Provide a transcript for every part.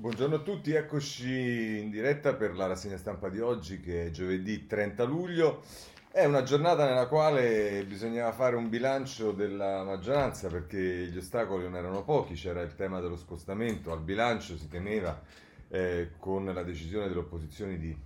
Buongiorno a tutti, eccoci in diretta per la rassegna stampa di oggi che è giovedì 30 luglio. È una giornata nella quale bisognava fare un bilancio della maggioranza perché gli ostacoli non erano pochi, c'era il tema dello scostamento, al bilancio si temeva eh, con la decisione delle opposizioni di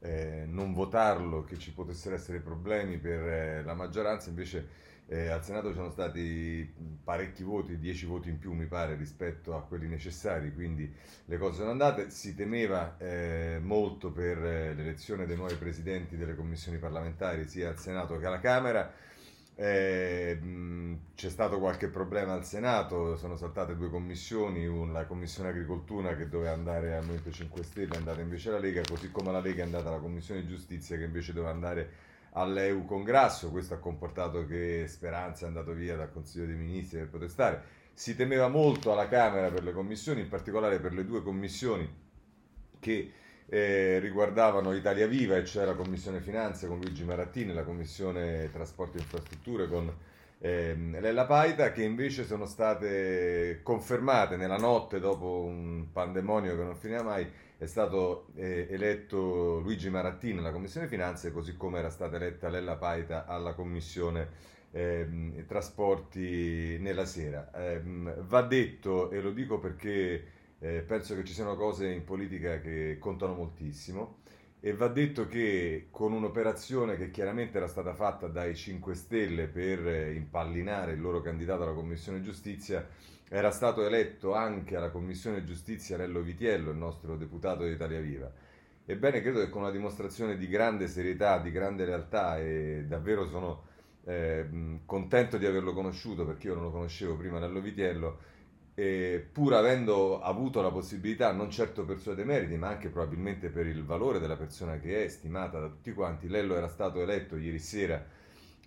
eh, non votarlo che ci potessero essere problemi per eh, la maggioranza, invece eh, al Senato ci sono stati parecchi voti, 10 voti in più mi pare rispetto a quelli necessari, quindi le cose sono andate. Si temeva eh, molto per eh, l'elezione dei nuovi presidenti delle commissioni parlamentari sia al Senato che alla Camera. Eh, c'è stato qualche problema al Senato, sono saltate due commissioni, la commissione agricoltura che doveva andare al Movimento 5 Stelle è andata invece alla Lega, così come la Lega è andata alla commissione giustizia che invece doveva andare all'EU con Grasso, questo ha comportato che Speranza è andato via dal Consiglio dei Ministri per protestare. Si temeva molto alla Camera per le commissioni, in particolare per le due commissioni che eh, riguardavano Italia Viva, e cioè la Commissione Finanze con Luigi Marattini, la Commissione Trasporti e Infrastrutture con ehm, Lella Paita, che invece sono state confermate nella notte dopo un pandemonio che non finiva mai è stato eh, eletto Luigi Marattini alla Commissione Finanze, così come era stata eletta Lella Paita alla Commissione eh, Trasporti nella sera. Eh, va detto, e lo dico perché eh, penso che ci siano cose in politica che contano moltissimo, e va detto che con un'operazione che chiaramente era stata fatta dai 5 Stelle per eh, impallinare il loro candidato alla Commissione Giustizia, era stato eletto anche alla Commissione Giustizia Nello Vitiello, il nostro deputato di Italia Viva. Ebbene, credo che con una dimostrazione di grande serietà, di grande realtà e davvero sono eh, contento di averlo conosciuto perché io non lo conoscevo prima Nello Vitiello, e pur avendo avuto la possibilità, non certo per suoi demeriti, ma anche probabilmente per il valore della persona che è, stimata da tutti quanti, Lello era stato eletto ieri sera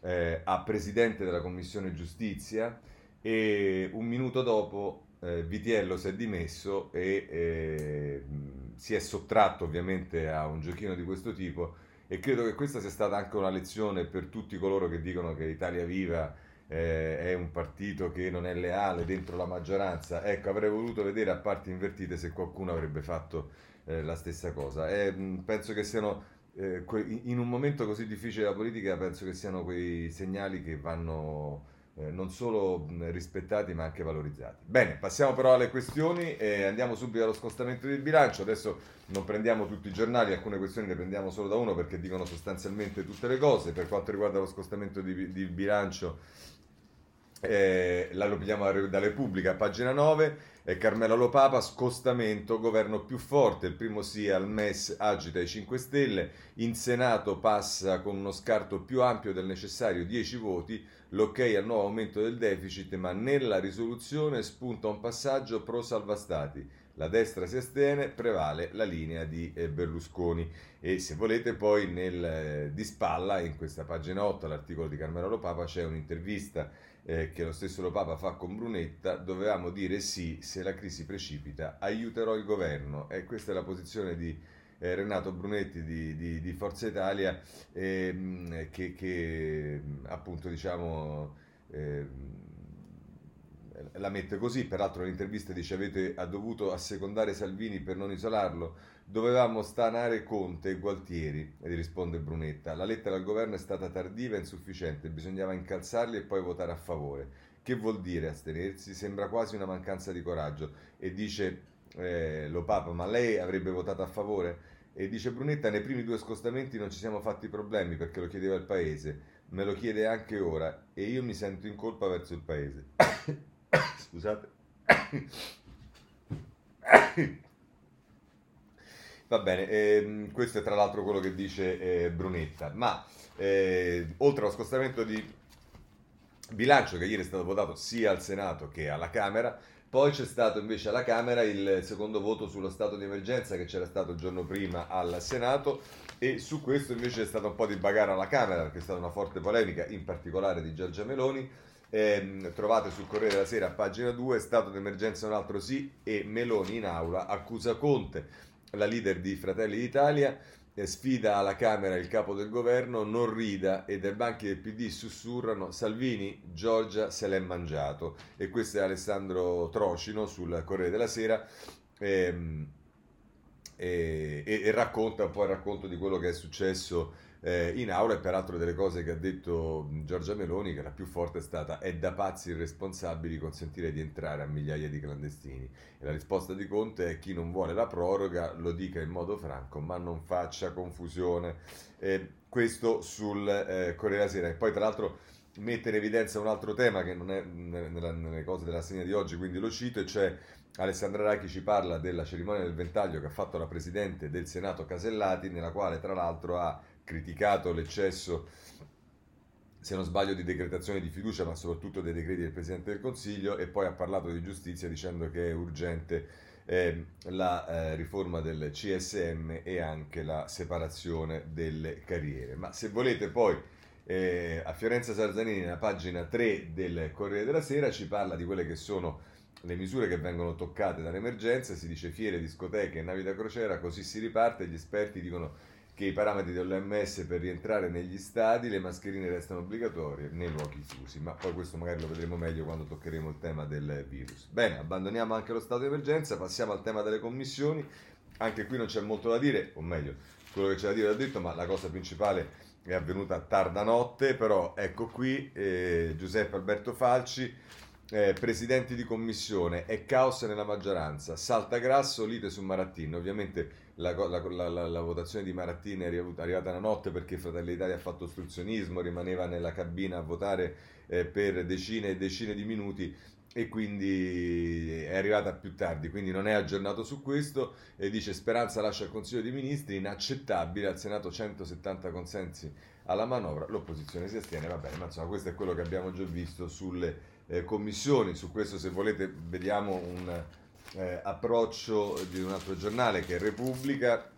eh, a presidente della Commissione Giustizia e un minuto dopo eh, Vitiello si è dimesso e eh, si è sottratto ovviamente a un giochino di questo tipo e credo che questa sia stata anche una lezione per tutti coloro che dicono che Italia Viva eh, è un partito che non è leale dentro la maggioranza. Ecco, avrei voluto vedere a parti invertite se qualcuno avrebbe fatto eh, la stessa cosa. E, mh, penso che siano eh, in un momento così difficile della politica, penso che siano quei segnali che vanno eh, non solo rispettati ma anche valorizzati. Bene, passiamo però alle questioni e andiamo subito allo scostamento del bilancio. Adesso non prendiamo tutti i giornali, alcune questioni le prendiamo solo da uno perché dicono sostanzialmente tutte le cose. Per quanto riguarda lo scostamento di, di bilancio, eh, la lo pigliamo da Repubblica, pagina 9. Eh, Carmela Lopapa, scostamento, governo più forte, il primo sì al MES agita i 5 Stelle, in Senato passa con uno scarto più ampio del necessario 10 voti, l'ok al nuovo aumento del deficit, ma nella risoluzione spunta un passaggio pro salva stati. La destra si astiene, prevale la linea di eh, Berlusconi e se volete poi nel, eh, di spalla in questa pagina 8 all'articolo di Carmelo Lopapa c'è un'intervista eh, che lo stesso Lopapa fa con Brunetta, dovevamo dire sì se la crisi precipita, aiuterò il governo e questa è la posizione di eh, Renato Brunetti di, di, di Forza Italia eh, che, che, appunto diciamo eh, la mette così, peraltro l'intervista dice avete ha dovuto assecondare Salvini per non isolarlo, dovevamo stanare Conte e Gualtieri, e risponde Brunetta, la lettera al governo è stata tardiva e insufficiente, bisognava incalzarli e poi votare a favore. Che vuol dire astenersi? Sembra quasi una mancanza di coraggio e dice eh, lo Papa, ma lei avrebbe votato a favore? E dice Brunetta, nei primi due scostamenti non ci siamo fatti problemi perché lo chiedeva il Paese, me lo chiede anche ora e io mi sento in colpa verso il Paese. Scusate. Va bene, ehm, questo è tra l'altro quello che dice eh, Brunetta, ma eh, oltre allo scostamento di bilancio che ieri è stato votato sia al Senato che alla Camera, poi c'è stato invece alla Camera il secondo voto sullo stato di emergenza che c'era stato il giorno prima al Senato e su questo invece è stata un po' di bagarre alla Camera perché è stata una forte polemica, in particolare di Giorgia Meloni. Eh, trovate sul Corriere della Sera pagina 2, stato d'emergenza un altro sì e Meloni in aula accusa Conte, la leader di Fratelli d'Italia sfida alla Camera il capo del governo, non rida e dai banchi del PD sussurrano Salvini, Giorgia se l'è mangiato. E questo è Alessandro Trocino sul Corriere della Sera. ehm, e, e, e, racconta un po' il racconto di quello che è successo eh, in aula e peraltro delle cose che ha detto Giorgia Meloni, che la più forte è stata è da pazzi irresponsabili consentire di entrare a migliaia di clandestini. E la risposta di Conte è chi non vuole la proroga lo dica in modo franco, ma non faccia confusione. Eh, questo sul eh, Corriere della Sera. E poi tra l'altro mette in evidenza un altro tema che non è nella, nelle cose della segna di oggi, quindi lo cito, e cioè Alessandra Raichi ci parla della cerimonia del ventaglio che ha fatto la Presidente del Senato Casellati, nella quale tra l'altro ha criticato l'eccesso, se non sbaglio, di decretazione di fiducia, ma soprattutto dei decreti del Presidente del Consiglio, e poi ha parlato di giustizia dicendo che è urgente eh, la eh, riforma del CSM e anche la separazione delle carriere. Ma se volete poi eh, a Fiorenza Sarzanini, nella pagina 3 del Corriere della Sera, ci parla di quelle che sono le misure che vengono toccate dall'emergenza, si dice fiere, discoteche, navi da crociera, così si riparte, gli esperti dicono che i parametri dell'OMS per rientrare negli stadi, le mascherine restano obbligatorie nei luoghi chiusi, ma poi questo magari lo vedremo meglio quando toccheremo il tema del virus. Bene, abbandoniamo anche lo stato di emergenza, passiamo al tema delle commissioni, anche qui non c'è molto da dire, o meglio, quello che c'è da dire l'ho detto, ma la cosa principale è avvenuta tarda notte, però ecco qui eh, Giuseppe Alberto Falci, eh, presidenti di commissione, è caos nella maggioranza, salta grasso, lite su Marattin, ovviamente la, la, la, la, votazione di Marattini è arrivata la notte perché Fratelli d'Italia ha fatto ostruzionismo, rimaneva nella cabina a votare eh, per decine e decine di minuti e quindi è arrivata più tardi, quindi non è aggiornato su questo e dice Speranza lascia il Consiglio dei Ministri, inaccettabile, al Senato 170 consensi alla manovra, l'opposizione si astiene, va bene, ma insomma questo è quello che abbiamo già visto sulle eh, commissioni, su questo se volete vediamo un eh, approccio di un altro giornale che è Repubblica,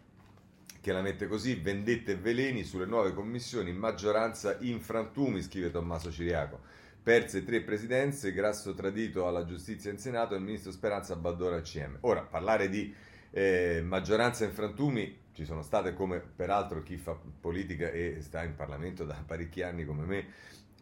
che la mette così, vendette e veleni sulle nuove commissioni, maggioranza in frantumi, scrive Tommaso Ciriaco. Perse tre presidenze, Grasso tradito alla giustizia in Senato e il ministro Speranza abbandona il CM. Ora, parlare di eh, maggioranza in frantumi ci sono state come peraltro chi fa politica e sta in Parlamento da parecchi anni come me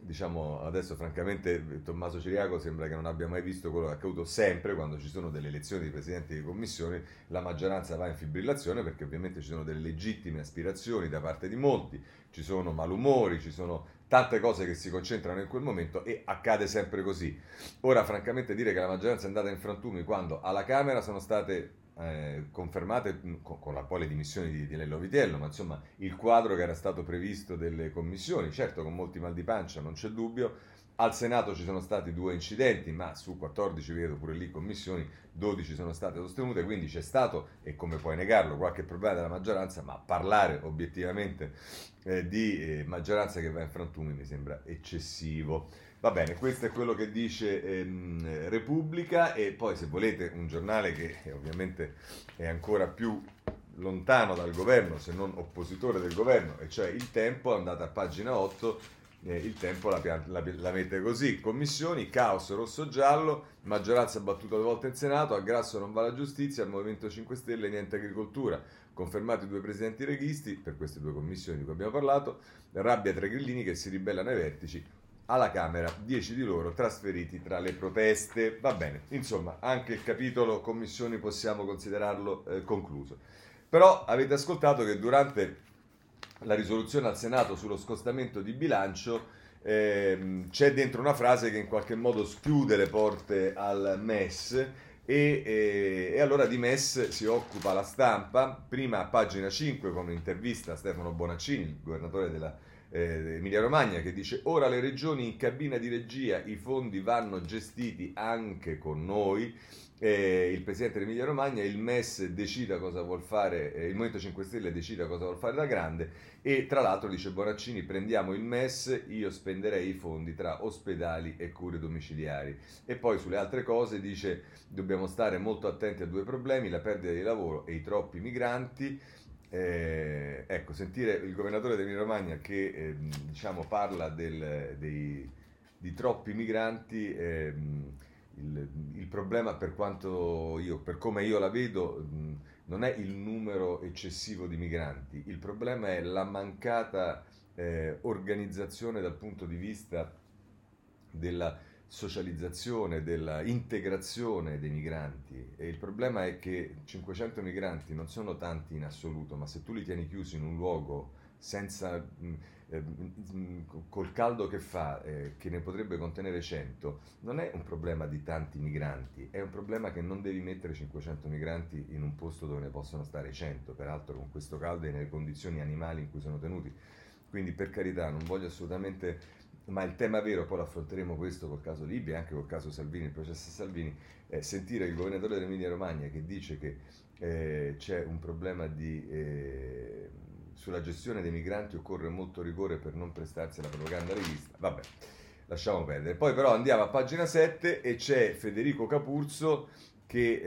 diciamo adesso francamente Tommaso Ciriaco sembra che non abbia mai visto quello che è accaduto sempre quando ci sono delle elezioni di presidenti di commissioni. La maggioranza va in fibrillazione perché ovviamente ci sono delle legittime aspirazioni da parte di molti. Ci sono malumori ci sono tante cose che si concentrano in quel momento e accade sempre così ora francamente dire che la maggioranza è andata in frantumi quando alla Camera sono state eh, confermate con, con, la poi le dimissioni di, di Lello Vitiello, ma insomma il quadro che era stato previsto delle commissioni, certo con molti mal di pancia, non c'è dubbio. Al Senato ci sono stati due incidenti, ma su 14 vedo pure lì commissioni, 12 sono state sostenute, quindi c'è stato, e come puoi negarlo, qualche problema della maggioranza, ma parlare obiettivamente eh, di eh, maggioranza che va in frantumi mi sembra eccessivo. Va bene, questo è quello che dice ehm, Repubblica e poi se volete un giornale che ovviamente è ancora più lontano dal governo, se non oppositore del governo, e cioè il tempo, andate a pagina 8, eh, il tempo la, la, la, mette così, commissioni, caos rosso-giallo, maggioranza battuta due volte in Senato, a Grasso non va la giustizia, al Movimento 5 Stelle niente agricoltura, confermati due presidenti reghisti, per queste due commissioni di cui abbiamo parlato, rabbia tra i grillini che si ribellano ai vertici, alla Camera, 10 di loro trasferiti tra le proteste. Va bene, insomma, anche il capitolo commissioni possiamo considerarlo eh, concluso. Però avete ascoltato che durante la risoluzione al Senato sullo scostamento di bilancio eh, c'è dentro una frase che in qualche modo schiude le porte al MES e, e, e, allora di MES si occupa la stampa, prima a pagina 5 con un'intervista a Stefano Bonaccini, il governatore della eh, Emilia Romagna che dice ora le regioni in cabina di regia i fondi vanno gestiti anche con noi eh, il presidente dell'Emilia Romagna il MES decida cosa vuol fare eh, il Movimento 5 Stelle decida cosa vuol fare da grande e tra l'altro dice Bonaccini prendiamo il MES io spenderei i fondi tra ospedali e cure domiciliari e poi sulle altre cose dice dobbiamo stare molto attenti a due problemi la perdita di lavoro e i troppi migranti eh, ecco, sentire il governatore dell'Emilia Romagna che eh, diciamo, parla del, dei, di troppi migranti, eh, il, il, problema per quanto io, per come io la vedo, mh, non è il numero eccessivo di migranti, il problema è la mancata eh, organizzazione dal punto di vista della socializzazione, della integrazione dei migranti. E il problema è che 500 migranti non sono tanti in assoluto, ma se tu li tieni chiusi in un luogo senza, eh, col caldo che fa, eh, che ne potrebbe contenere 100, non è un problema di tanti migranti, è un problema che non devi mettere 500 migranti in un posto dove ne possono stare 100, peraltro con questo caldo e nelle condizioni animali in cui sono tenuti. Quindi per carità non voglio assolutamente ma il tema vero, poi lo affronteremo questo col caso Libia anche col caso Salvini, il processo Salvini, è sentire il governatore dell'Emilia Romagna che dice che eh, c'è un problema di... Eh, sulla gestione dei migranti occorre molto rigore per non prestarsi alla propaganda rivista. Vabbè, lasciamo perdere. Poi però andiamo a pagina 7 e c'è Federico Capurzo che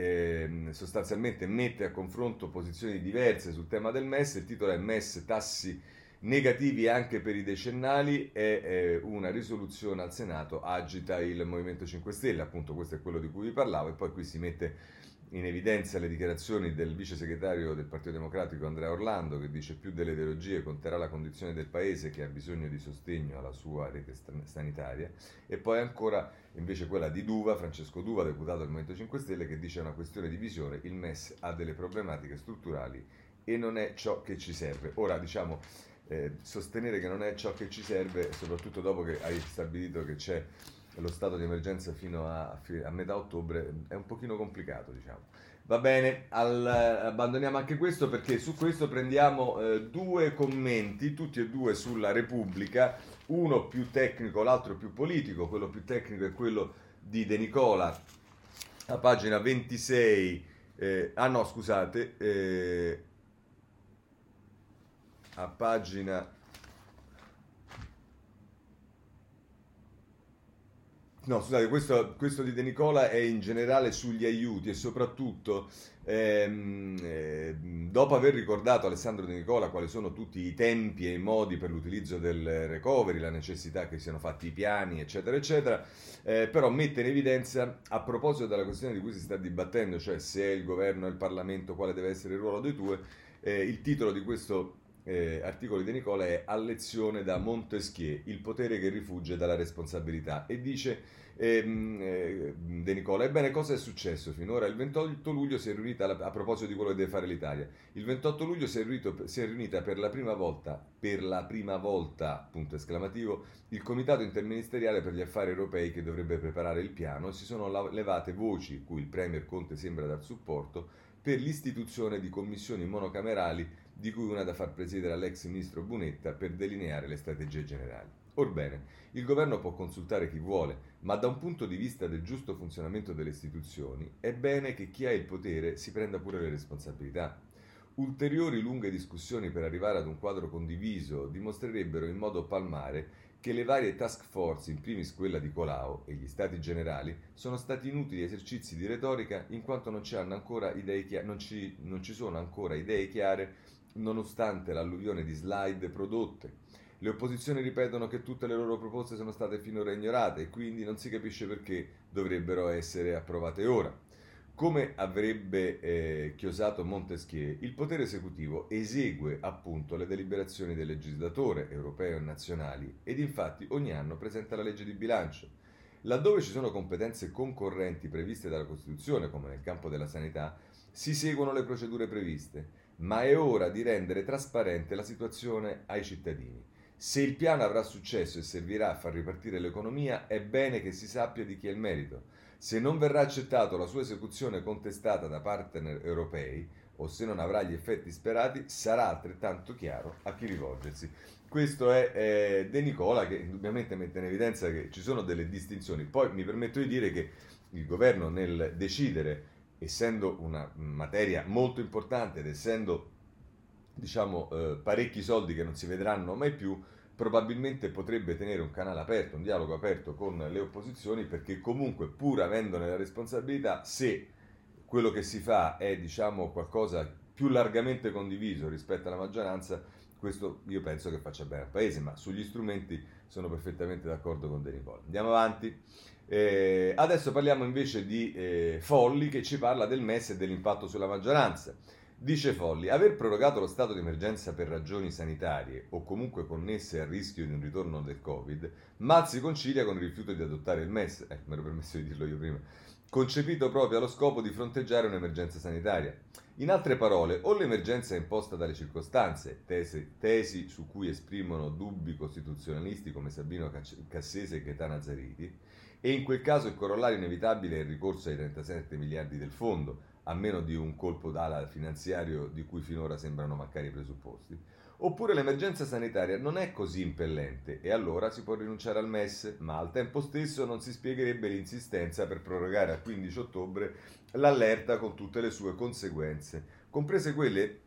eh, sostanzialmente mette a confronto posizioni diverse sul tema del MES, il titolo è MES tassi negativi anche per i decennali e eh, una risoluzione al Senato agita il Movimento 5 Stelle, appunto questo è quello di cui vi parlavo e poi qui si mette in evidenza le dichiarazioni del vice segretario del Partito Democratico Andrea Orlando che dice più delle ideologie conterà la condizione del paese che ha bisogno di sostegno alla sua rete sanitaria e poi ancora invece quella di Duva, Francesco Duva, deputato del Movimento 5 Stelle che dice è una questione di visione, il MES ha delle problematiche strutturali e non è ciò che ci serve. Ora diciamo eh, sostenere che non è ciò che ci serve, soprattutto dopo che hai stabilito che c'è lo stato di emergenza fino a, a metà ottobre, è un pochino complicato, diciamo. Va bene, al, abbandoniamo anche questo perché su questo prendiamo eh, due commenti, tutti e due sulla Repubblica, uno più tecnico, l'altro più politico, quello più tecnico è quello di De Nicola, a pagina 26, eh, ah no scusate, eh, a pagina No, scusate, questo, questo, di De Nicola è in generale sugli aiuti e soprattutto ehm, eh, dopo aver ricordato Alessandro De Nicola quali sono tutti i tempi e i modi per l'utilizzo del recovery, la necessità che siano fatti i piani, eccetera, eccetera, eh, però mette in evidenza a proposito della questione di cui si sta dibattendo, cioè se è il governo e il Parlamento quale deve essere il ruolo dei due, eh, il titolo di questo eh, articoli di Nicola è A lezione da Montesquieu, il potere che rifugge dalla responsabilità. E dice ehm, eh, De Nicola, ebbene cosa è successo finora? Il 28 luglio si è riunita, a proposito di quello che deve fare l'Italia, il 28 luglio si è, riunito, si è riunita per la prima volta, per la prima volta, punto esclamativo, il Comitato Interministeriale per gli Affari Europei che dovrebbe preparare il piano e si sono levate voci, cui il Premier Conte sembra dar supporto, per l'istituzione di commissioni monocamerali di cui una da far presiedere all'ex ministro Bunetta per delineare le strategie generali. Orbene, il governo può consultare chi vuole, ma da un punto di vista del giusto funzionamento delle istituzioni è bene che chi ha il potere si prenda pure le responsabilità. Ulteriori lunghe discussioni per arrivare ad un quadro condiviso dimostrerebbero in modo palmare che le varie task force, in primis quella di Colau e gli stati generali, sono stati inutili esercizi di retorica in quanto non ci, chiare, non ci, non ci sono ancora idee chiare nonostante l'alluvione di slide prodotte. Le opposizioni ripetono che tutte le loro proposte sono state finora ignorate e quindi non si capisce perché dovrebbero essere approvate ora. Come avrebbe eh, chiosato Montesquieu, il potere esecutivo esegue appunto le deliberazioni del legislatore europeo e nazionali ed infatti ogni anno presenta la legge di bilancio. Laddove ci sono competenze concorrenti previste dalla Costituzione, come nel campo della sanità, si seguono le procedure previste, ma è ora di rendere trasparente la situazione ai cittadini. Se il piano avrà successo e servirà a far ripartire l'economia, è bene che si sappia di chi è il merito. Se non verrà accettato la sua esecuzione contestata da partner europei o se non avrà gli effetti sperati, sarà altrettanto chiaro a chi rivolgersi. Questo è eh, De Nicola che indubbiamente mette in evidenza che ci sono delle distinzioni. Poi mi permetto di dire che il governo nel decidere, essendo una materia molto importante ed essendo diciamo eh, parecchi soldi che non si vedranno mai più, probabilmente potrebbe tenere un canale aperto, un dialogo aperto con le opposizioni, perché comunque pur avendone la responsabilità, se quello che si fa è diciamo qualcosa più largamente condiviso rispetto alla maggioranza, questo io penso che faccia bene al Paese, ma sugli strumenti sono perfettamente d'accordo con De Nicola. Andiamo avanti. Eh, adesso parliamo invece di eh, Folli che ci parla del MES e dell'impatto sulla maggioranza. Dice Folli, aver prorogato lo stato di emergenza per ragioni sanitarie o comunque connesse al rischio di un ritorno del Covid, mal si concilia con il rifiuto di adottare il MES, eh, mi ero permesso di dirlo io prima, concepito proprio allo scopo di fronteggiare un'emergenza sanitaria. In altre parole, o l'emergenza è imposta dalle circostanze, tesi, tesi su cui esprimono dubbi costituzionalisti come Sabino Cassese e Gaetano Zariti, e in quel caso il corollario inevitabile è il ricorso ai 37 miliardi del fondo, a meno di un colpo d'ala finanziario di cui finora sembrano mancare i presupposti. Oppure l'emergenza sanitaria non è così impellente e allora si può rinunciare al MES, ma al tempo stesso non si spiegherebbe l'insistenza per prorogare a 15 ottobre l'allerta con tutte le sue conseguenze, comprese quelle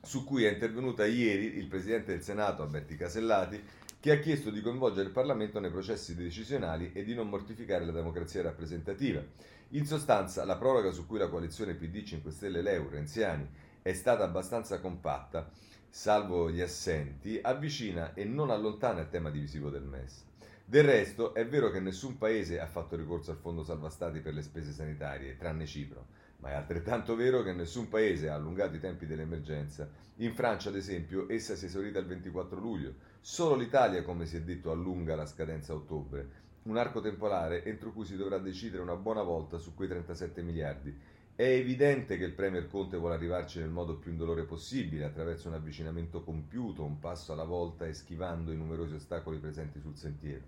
su cui è intervenuta ieri il Presidente del Senato, Alberti Casellati, che ha chiesto di coinvolgere il Parlamento nei processi decisionali e di non mortificare la democrazia rappresentativa. In sostanza, la proroga su cui la coalizione PD 5 Stelle Leu Renziani è stata abbastanza compatta, salvo gli assenti, avvicina e non allontana il tema divisivo del MES. Del resto, è vero che nessun paese ha fatto ricorso al Fondo Salva Stati per le spese sanitarie, tranne Cipro, ma è altrettanto vero che nessun paese ha allungato i tempi dell'emergenza. In Francia, ad esempio, essa si è esaurita il 24 luglio. Solo l'Italia, come si è detto, allunga la scadenza a ottobre un arco temporale entro cui si dovrà decidere una buona volta su quei 37 miliardi. È evidente che il Premier Conte vuole arrivarci nel modo più indolore possibile, attraverso un avvicinamento compiuto, un passo alla volta e schivando i numerosi ostacoli presenti sul sentiero.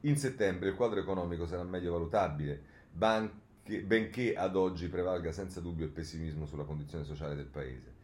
In settembre il quadro economico sarà meglio valutabile, benché ad oggi prevalga senza dubbio il pessimismo sulla condizione sociale del Paese.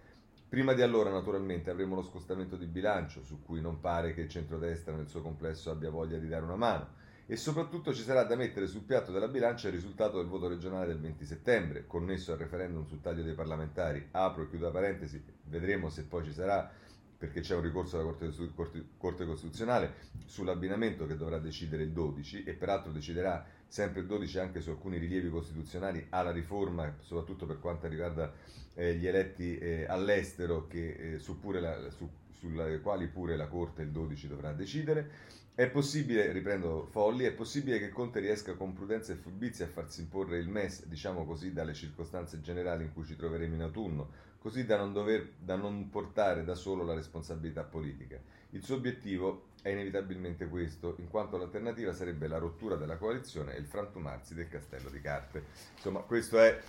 Prima di allora, naturalmente, avremo lo scostamento di bilancio, su cui non pare che il centrodestra nel suo complesso abbia voglia di dare una mano e soprattutto ci sarà da mettere sul piatto della bilancia il risultato del voto regionale del 20 settembre, connesso al referendum sul taglio dei parlamentari. Apro e chiudo la parentesi, vedremo se poi ci sarà, perché c'è un ricorso alla Corte, Corte, Corte Costituzionale sull'abbinamento che dovrà decidere il 12 e peraltro deciderà sempre il 12 anche su alcuni rilievi costituzionali alla riforma, soprattutto per quanto riguarda eh, gli eletti eh, all'estero, che, eh, su la, su, sulle quali pure la Corte il 12 dovrà decidere. È possibile, riprendo Folli, è possibile che Conte riesca con prudenza e furbizia a farsi imporre il MES, diciamo così, dalle circostanze generali in cui ci troveremo in autunno, così da non, dover, da non portare da solo la responsabilità politica. Il suo obiettivo è inevitabilmente questo, in quanto l'alternativa sarebbe la rottura della coalizione e il frantumarsi del castello di carte. Insomma, questo è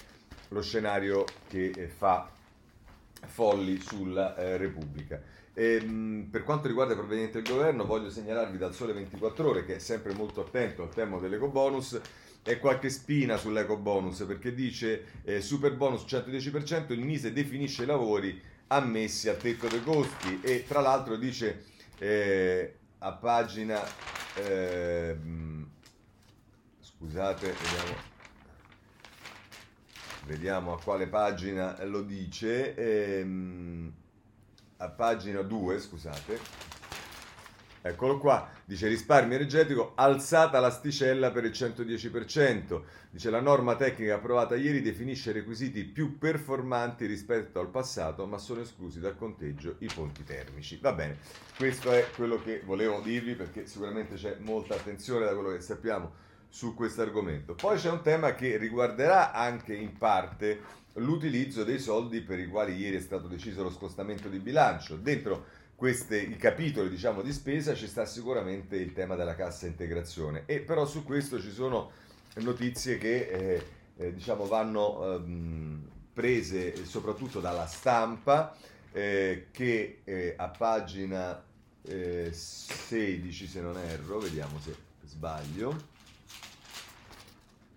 lo scenario che eh, fa Folli sulla eh, Repubblica. E, ehm, per quanto riguarda i provvedimenti del governo, voglio segnalarvi dal Sole 24 Ore, che è sempre molto attento al tema dell'eco bonus, e qualche spina sull'eco bonus, perché dice eh, super bonus 110%, il Mise definisce i lavori ammessi al tetto dei costi e tra l'altro dice eh, a pagina... Eh, scusate, vediamo, vediamo a quale pagina lo dice. Ehm, a pagina 2, scusate, eccolo qua, dice risparmio energetico, alzata l'asticella per il 110%, dice la norma tecnica approvata ieri definisce requisiti più performanti rispetto al passato, ma sono esclusi dal conteggio i ponti termici. Va bene, questo è quello che volevo dirvi perché sicuramente c'è molta attenzione da quello che sappiamo su questo argomento. Poi c'è un tema che riguarderà anche in parte l'utilizzo dei soldi per i quali ieri è stato deciso lo scostamento di bilancio. Dentro questi capitoli diciamo, di spesa ci sta sicuramente il tema della cassa integrazione. E però su questo ci sono notizie che eh, eh, diciamo, vanno ehm, prese soprattutto dalla stampa eh, che eh, a pagina 16 eh, se non erro, vediamo se sbaglio.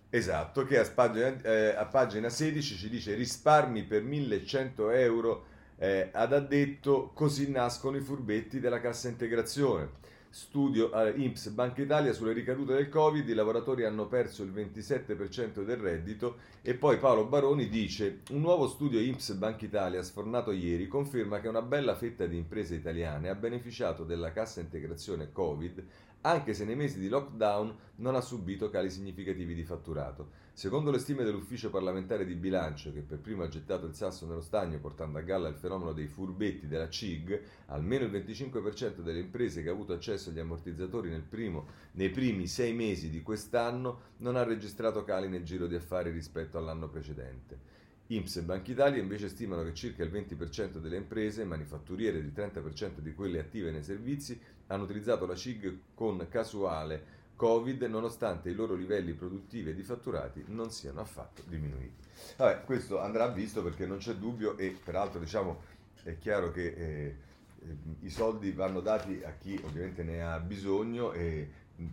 Esatto, che a pagina, eh, a pagina 16 ci dice risparmi per 1100 euro eh, ad addetto, così nascono i furbetti della cassa integrazione. Studio eh, IMSS Banca Italia sulle ricadute del Covid, i lavoratori hanno perso il 27% del reddito e poi Paolo Baroni dice un nuovo studio IMSS Banca Italia sfornato ieri conferma che una bella fetta di imprese italiane ha beneficiato della cassa integrazione Covid anche se nei mesi di lockdown non ha subito cali significativi di fatturato. Secondo le stime dell'ufficio parlamentare di bilancio, che per primo ha gettato il sasso nello stagno portando a galla il fenomeno dei furbetti della CIG, almeno il 25% delle imprese che ha avuto accesso agli ammortizzatori primo, nei primi sei mesi di quest'anno non ha registrato cali nel giro di affari rispetto all'anno precedente. IMSS e Banca Italia invece stimano che circa il 20% delle imprese manifatturiere e il 30% di quelle attive nei servizi hanno utilizzato la CIG con casuale Covid nonostante i loro livelli produttivi e di fatturati non siano affatto diminuiti. Vabbè, questo andrà visto perché non c'è dubbio e peraltro diciamo è chiaro che eh, eh, i soldi vanno dati a chi ovviamente ne ha bisogno e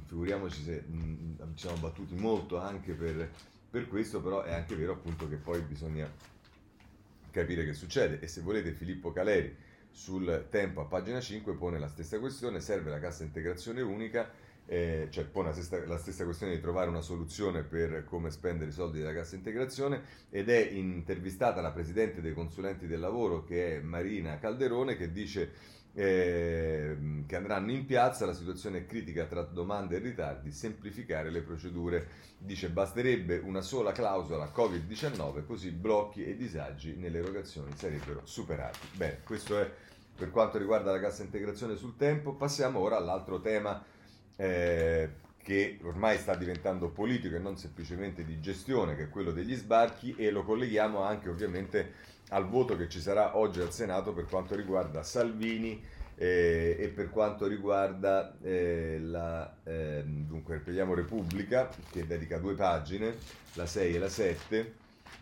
figuriamoci se mh, ci siamo battuti molto anche per, per questo, però è anche vero appunto che poi bisogna capire che succede e se volete Filippo Caleri sul tempo a pagina 5 pone la stessa questione, serve la cassa integrazione unica eh, cioè pone la stessa, la stessa, questione di trovare una soluzione per come spendere i soldi della cassa integrazione ed è intervistata la presidente dei consulenti del lavoro che è Marina Calderone che dice eh, che andranno in piazza, la situazione è critica tra domande e ritardi, semplificare le procedure, dice basterebbe una sola clausola Covid-19 così blocchi e disagi nelle erogazioni sarebbero superati. Bene, questo è per quanto riguarda la cassa integrazione sul tempo, passiamo ora all'altro tema eh, che ormai sta diventando politico e non semplicemente di gestione, che è quello degli sbarchi, e lo colleghiamo anche ovviamente al voto che ci sarà oggi al Senato per quanto riguarda Salvini eh, e per quanto riguarda eh, la eh, dunque, Repubblica, che dedica due pagine, la 6 e la 7.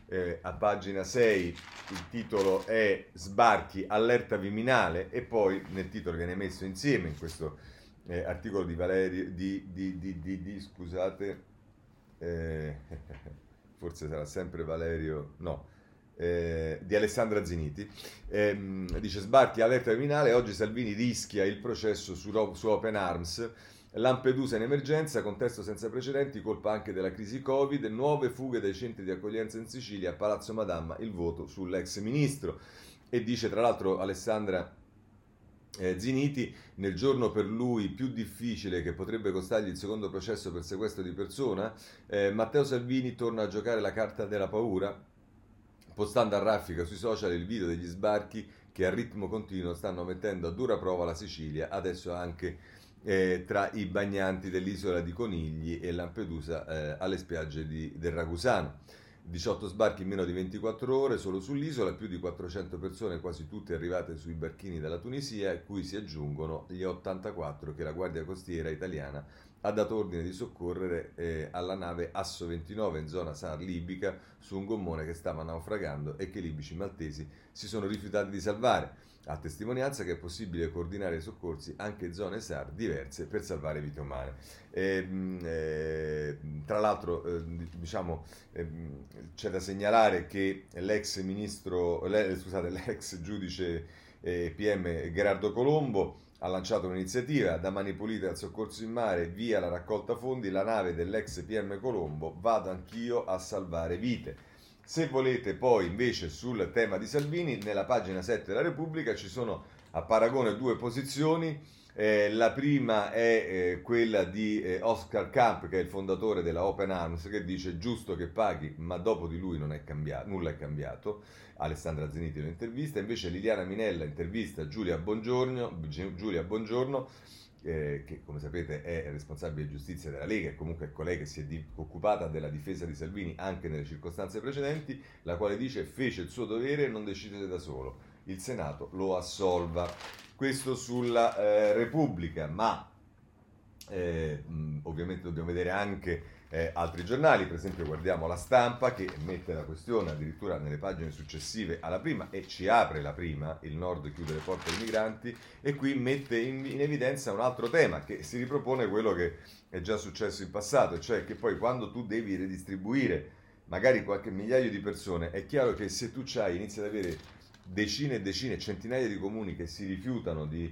Eh, a pagina 6 il titolo è Sbarchi, allerta viminale e poi nel titolo viene messo insieme in questo eh, articolo di Valerio, di, di, di, di scusate, eh, forse sarà sempre Valerio, no, eh, di Alessandra Ziniti, ehm, dice sbarchi allerta criminale, oggi Salvini rischia il processo su, su Open Arms, Lampedusa in emergenza, contesto senza precedenti, colpa anche della crisi Covid, nuove fughe dai centri di accoglienza in Sicilia, Palazzo Madama, il voto sull'ex ministro. E dice tra l'altro Alessandra eh, Ziniti, nel giorno per lui più difficile che potrebbe costargli il secondo processo per sequestro di persona, eh, Matteo Salvini torna a giocare la carta della paura, postando a raffica sui social il video degli sbarchi che a ritmo continuo stanno mettendo a dura prova la Sicilia, adesso anche eh, tra i bagnanti dell'isola di Conigli e Lampedusa eh, alle spiagge di, del Ragusano. 18 sbarchi in meno di 24 ore solo sull'isola, più di 400 persone, quasi tutte arrivate sui barchini dalla Tunisia, a cui si aggiungono gli 84 che la Guardia Costiera italiana ha dato ordine di soccorrere eh, alla nave Asso 29 in zona SAR libica su un gommone che stava naufragando e che i libici maltesi si sono rifiutati di salvare a testimonianza che è possibile coordinare i soccorsi anche in zone SAR diverse per salvare vite umane. E, ehm, eh, tra l'altro, eh, diciamo, eh, c'è da segnalare che l'ex ministro, scusate, l'ex giudice eh, PM Gerardo Colombo ha lanciato un'iniziativa da Mani Pulite al soccorso in mare via la raccolta fondi, la nave dell'ex PM Colombo, vado anch'io a salvare vite. Se volete poi invece sul tema di Salvini, nella pagina 7 della Repubblica ci sono a paragone due posizioni. Eh, la prima è eh, quella di eh, Oscar Camp, che è il fondatore della Open Arms, che dice giusto che paghi, ma dopo di lui è cambiato, nulla è cambiato. Alessandra Zeniti lo intervista. Invece Liliana Minella intervista Giulia Buongiorno, Giulia Buongiorno eh, che come sapete è responsabile giustizia della Lega e comunque è colei che si è di- occupata della difesa di Salvini anche nelle circostanze precedenti, la quale dice fece il suo dovere e non decide da solo, il Senato lo assolva. Questo sulla eh, Repubblica, ma eh, ovviamente dobbiamo vedere anche eh, altri giornali, per esempio guardiamo la stampa che mette la questione addirittura nelle pagine successive alla prima e ci apre la prima, il nord chiude le porte ai migranti e qui mette in, in evidenza un altro tema che si ripropone quello che è già successo in passato, cioè che poi quando tu devi redistribuire magari qualche migliaio di persone, è chiaro che se tu c'hai, inizi ad avere decine e decine, centinaia di comuni che si rifiutano di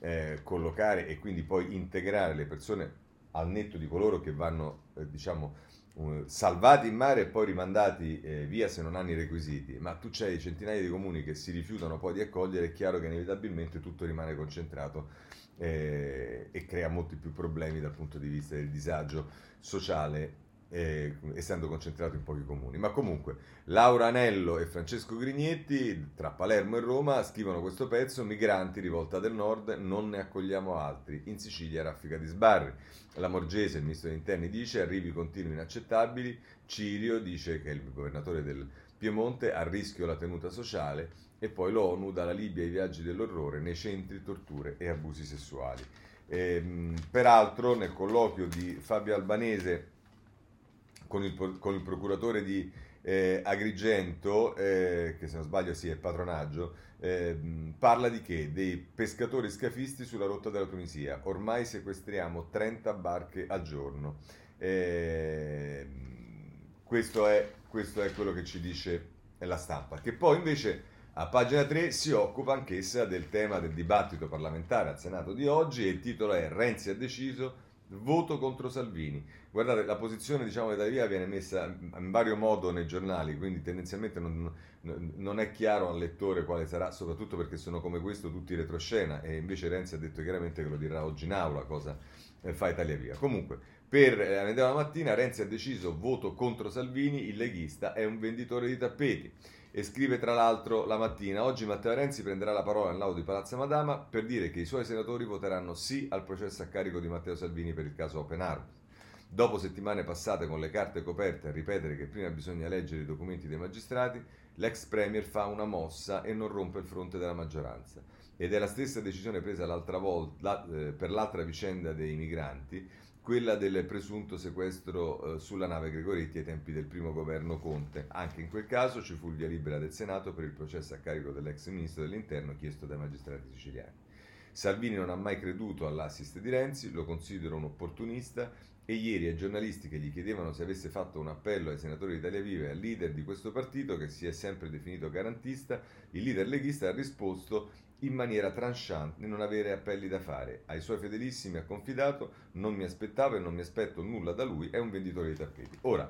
eh, collocare e quindi poi integrare le persone al netto di coloro che vanno, diciamo, uh, salvati in mare e poi rimandati eh, via se non hanno i requisiti, ma tu c'hai centinaia di comuni che si rifiutano poi di accogliere, è chiaro che inevitabilmente tutto rimane concentrato eh, e crea molti più problemi dal punto di vista del disagio sociale eh, essendo concentrato in pochi comuni. Ma comunque, Laura Anello e Francesco Grignetti, tra Palermo e Roma, scrivono questo pezzo, migranti, rivolta del nord, non ne accogliamo altri. In Sicilia raffica di sbarri. La Morgese, il ministro degli interni, dice arrivi continui inaccettabili. Cirio dice che è il governatore del Piemonte a rischio la tenuta sociale e poi l'ONU dalla Libia ai viaggi dell'orrore nei centri, torture e abusi sessuali. E, ehm, peraltro nel colloquio di Fabio Albanese con il, con il procuratore di eh, Agrigento, eh, che se non sbaglio sì è patronaggio, eh, parla di che? Dei pescatori scafisti sulla rotta della Tunisia. Ormai sequestriamo 30 barche al giorno. Ehm, questo è, questo è quello che ci dice la stampa, che poi invece a pagina 3 si occupa anch'essa del tema del dibattito parlamentare al Senato di oggi e il titolo è Renzi ha deciso voto contro Salvini. Guardate, la posizione diciamo, di Italia viene messa in vario modo nei giornali, quindi tendenzialmente non, non, è chiaro al lettore quale sarà, soprattutto perché sono come questo tutti retroscena e invece Renzi ha detto chiaramente che lo dirà oggi in aula cosa eh, fa Italia Via. Comunque, per eh, la mattina Renzi ha deciso voto contro Salvini, il leghista è un venditore di tappeti e scrive tra l'altro la mattina, oggi Matteo Renzi prenderà la parola nell'auto di Palazzo Madama per dire che i suoi senatori voteranno sì al processo a carico di Matteo Salvini per il caso Open Arms. Dopo settimane passate con le carte coperte a ripetere che prima bisogna leggere i documenti dei magistrati, l'ex premier fa una mossa e non rompe il fronte della maggioranza. Ed è la stessa decisione presa l'altra volta, la, eh, per l'altra vicenda dei migranti, quella del presunto sequestro eh, sulla nave Gregoretti ai tempi del primo governo Conte. Anche in quel caso ci fu il via libera del Senato per il processo a carico dell'ex ministro dell'Interno chiesto dai magistrati siciliani. Salvini non ha mai creduto all'assist di Renzi, lo considera un opportunista e ieri ai giornalisti che gli chiedevano se avesse fatto un appello ai senatori di Italia Viva e al leader di questo partito, che si è sempre definito garantista, il leader leghista ha risposto in maniera tranchant di non avere appelli da fare. Ai suoi fedelissimi ha confidato: Non mi aspettavo e non mi aspetto nulla da lui, è un venditore di tappeti. Ora,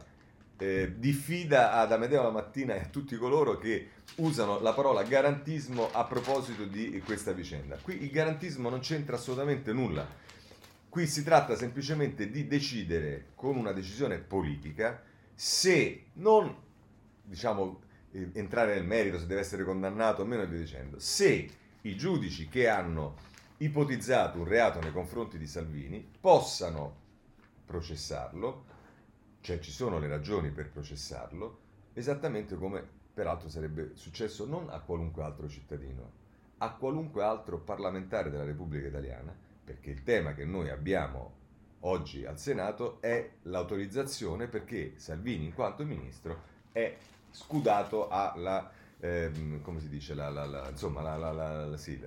eh, diffida ad Amedeo la mattina e a tutti coloro che usano la parola garantismo a proposito di questa vicenda. Qui il garantismo non c'entra assolutamente nulla. Qui si tratta semplicemente di decidere con una decisione politica se non, diciamo, eh, entrare nel merito, se deve essere condannato o meno e via dicendo, se i giudici che hanno ipotizzato un reato nei confronti di Salvini possano processarlo, cioè ci sono le ragioni per processarlo, esattamente come peraltro sarebbe successo non a qualunque altro cittadino, a qualunque altro parlamentare della Repubblica Italiana, perché il tema che noi abbiamo oggi al Senato è l'autorizzazione perché Salvini in quanto ministro è scudato alla ehm, come si dice, la, la, la, insomma, sì,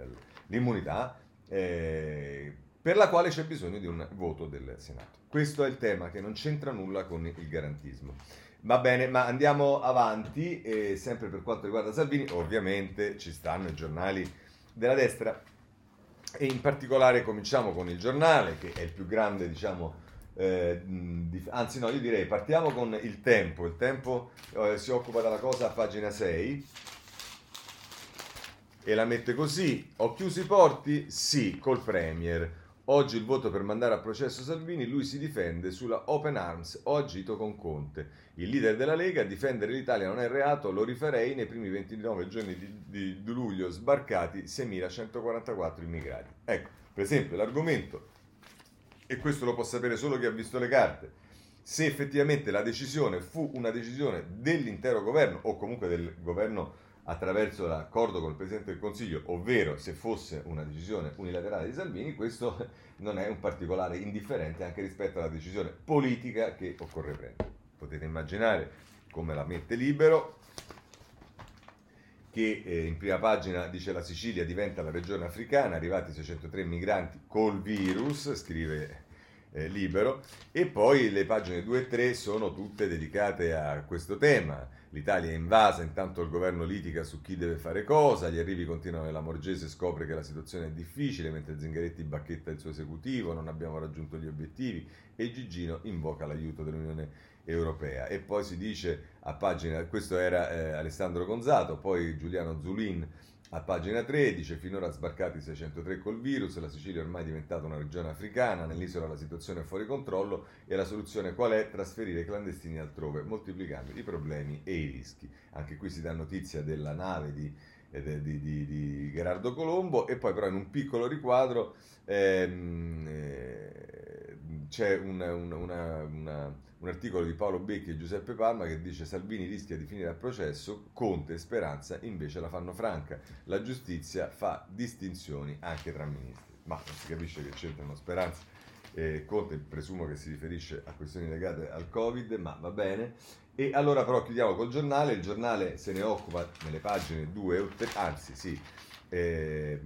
l'immunità, eh, per la quale c'è bisogno di un voto del Senato. Questo è il tema che non c'entra nulla con il garantismo. Va bene, ma andiamo avanti, e sempre per quanto riguarda Salvini, ovviamente ci stanno i giornali della destra e in particolare cominciamo con il giornale, che è il più grande, diciamo, eh, di, anzi no, io direi partiamo con il tempo. Il tempo eh, si occupa della cosa a pagina 6 e la mette così. Ho chiuso i porti? Sì, col Premier. Oggi il voto per mandare a processo Salvini, lui si difende sulla Open Arms, ho agito con Conte. Il leader della Lega, difendere l'Italia non è reato, lo rifarei nei primi 29 giorni di, di, di luglio sbarcati 6.144 immigrati. Ecco, per esempio l'argomento e questo lo può sapere solo chi ha visto le carte, se effettivamente la decisione fu una decisione dell'intero governo o comunque del governo attraverso l'accordo con il Presidente del Consiglio, ovvero se fosse una decisione unilaterale di Salvini, questo non è un particolare indifferente anche rispetto alla decisione politica che occorre prendere. Potete immaginare come la mette libero, che eh, in prima pagina dice la Sicilia diventa la regione africana, arrivati 603 migranti col virus, scrive eh, Libero, e poi le pagine 2 e 3 sono tutte dedicate a questo tema. L'Italia è invasa, intanto il governo litiga su chi deve fare cosa, gli arrivi continuano e la Morgese scopre che la situazione è difficile, mentre Zingaretti bacchetta il suo esecutivo, non abbiamo raggiunto gli obiettivi e Gigino invoca l'aiuto dell'Unione Europea europea. E poi si dice a pagina, questo era eh, Alessandro Gonzato, poi Giuliano Zulin a pagina 13, finora sbarcati 603 col virus, la Sicilia è ormai diventata una regione africana, nell'isola la situazione è fuori controllo e la soluzione qual è? Trasferire i clandestini altrove, moltiplicando i problemi e i rischi. Anche qui si dà notizia della nave di, eh, di, di, di Gerardo Colombo e poi però in un piccolo riquadro ehm, eh, c'è un, un, una, una un articolo di Paolo Becchi e Giuseppe Palma che dice Salvini rischia di finire al processo, Conte e Speranza invece la fanno franca. La giustizia fa distinzioni anche tra ministri. Ma non si capisce che c'entrano Speranza e Conte, presumo che si riferisce a questioni legate al Covid, ma va bene. E allora però chiudiamo col giornale, il giornale se ne occupa nelle pagine 2 o 3, anzi sì, eh,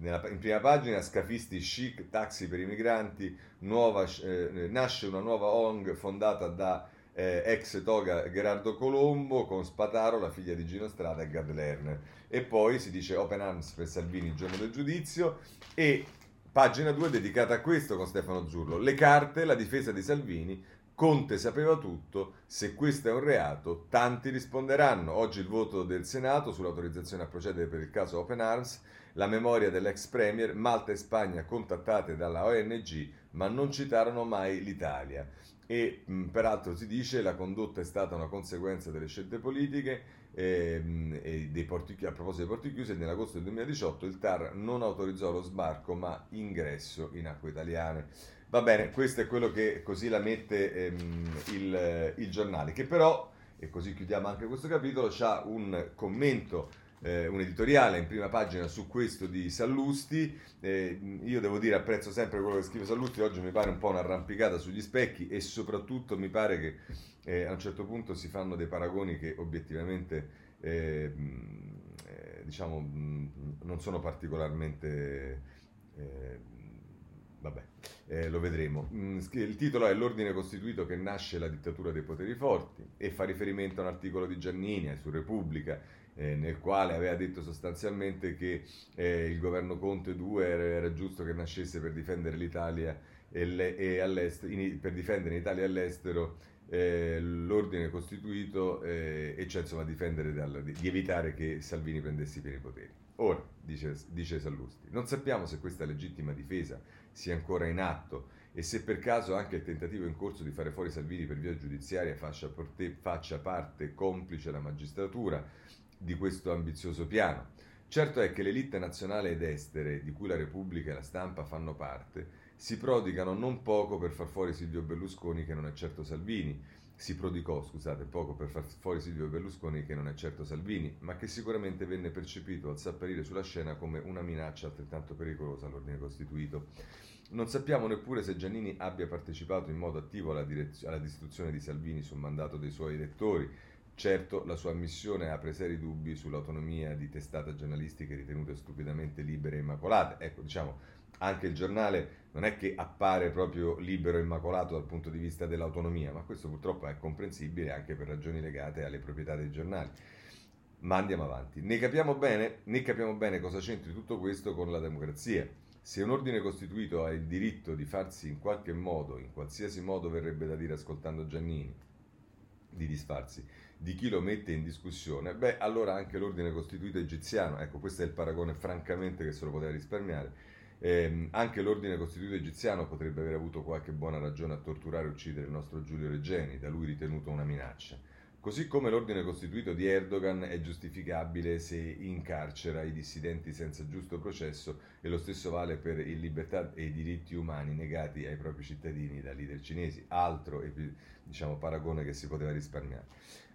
nella, in prima pagina scafisti chic, taxi per i migranti, nuova, eh, nasce una nuova ONG fondata da eh, ex toga Gerardo Colombo con Spataro, la figlia di Gino Strada e Gad Lerner. E poi si dice Open Arms per Salvini il giorno del giudizio e pagina 2 dedicata a questo con Stefano Zurlo. Le carte, la difesa di Salvini, Conte sapeva tutto, se questo è un reato, tanti risponderanno. Oggi il voto del Senato sull'autorizzazione a procedere per il caso Open Arms, la memoria dell'ex Premier, Malta e Spagna contattate dalla ONG, ma non citarono mai l'Italia. E mh, peraltro si dice che la condotta è stata una conseguenza delle scelte politiche ehm, e dei porti, a proposito dei porti chiusi nell'agosto del 2018 il TAR non autorizzò lo sbarco ma ingresso in acque italiane. Va bene, questo è quello che così la mette ehm, il, il, giornale, che però, e così chiudiamo anche questo capitolo, c'ha un commento, eh, un editoriale in prima pagina su questo di Sallusti. Eh, io devo dire, apprezzo sempre quello che scrive Sallusti, oggi mi pare un po' un'arrampicata sugli specchi e soprattutto mi pare che eh, a un certo punto si fanno dei paragoni che obiettivamente ehm, eh, diciamo, non sono particolarmente... Eh, vabbè, eh, lo vedremo. Mm, il titolo è L'ordine costituito che nasce la dittatura dei poteri forti e fa riferimento a un articolo di Giannini su Repubblica eh, nel quale aveva detto sostanzialmente che eh, il governo Conte 2 era, era, giusto che nascesse per difendere l'Italia e, le, e in, per difendere l'Italia all'estero eh, l'ordine costituito eh, e cioè insomma difendere dal, di, di evitare che Salvini prendesse i pieni poteri. Ora, dice, dice Sallusti, non sappiamo se questa legittima difesa sia ancora in atto e se per caso anche il tentativo in corso di fare fuori Salvini per via giudiziaria porte, faccia parte complice la magistratura di questo ambizioso piano. Certo è che l'elite nazionale ed estere, di cui la Repubblica e la stampa fanno parte, si prodigano non poco per far fuori Silvio Berlusconi che non è certo Salvini, si prodigò, scusate, poco per far fuori Silvio Berlusconi che non è certo Salvini, ma che sicuramente venne percepito al sapparire sulla scena come una minaccia altrettanto pericolosa all'ordine costituito. Non sappiamo neppure se Giannini abbia partecipato in modo attivo alla, direz- alla distruzione di Salvini sul mandato dei suoi elettori. Certo, la sua ammissione apre seri dubbi sull'autonomia di testate giornalistiche ritenute stupidamente libere e immacolate. Ecco, diciamo, anche il giornale non è che appare proprio libero e immacolato dal punto di vista dell'autonomia, ma questo purtroppo è comprensibile anche per ragioni legate alle proprietà dei giornali. Ma andiamo avanti. Ne capiamo bene, né capiamo bene cosa c'entri tutto questo con la democrazia. Se un ordine costituito ha il diritto di farsi in qualche modo, in qualsiasi modo verrebbe da dire ascoltando Giannini, di disfarsi di chi lo mette in discussione, beh allora anche l'ordine costituito egiziano, ecco questo è il paragone francamente che se lo poteva risparmiare, eh, anche l'ordine costituito egiziano potrebbe aver avuto qualche buona ragione a torturare e uccidere il nostro Giulio Reggeni, da lui ritenuto una minaccia. Così come l'ordine costituito di Erdogan è giustificabile se incarcera i dissidenti senza giusto processo e lo stesso vale per le libertà e i diritti umani negati ai propri cittadini dai leader cinesi, altro diciamo, paragone che si poteva risparmiare.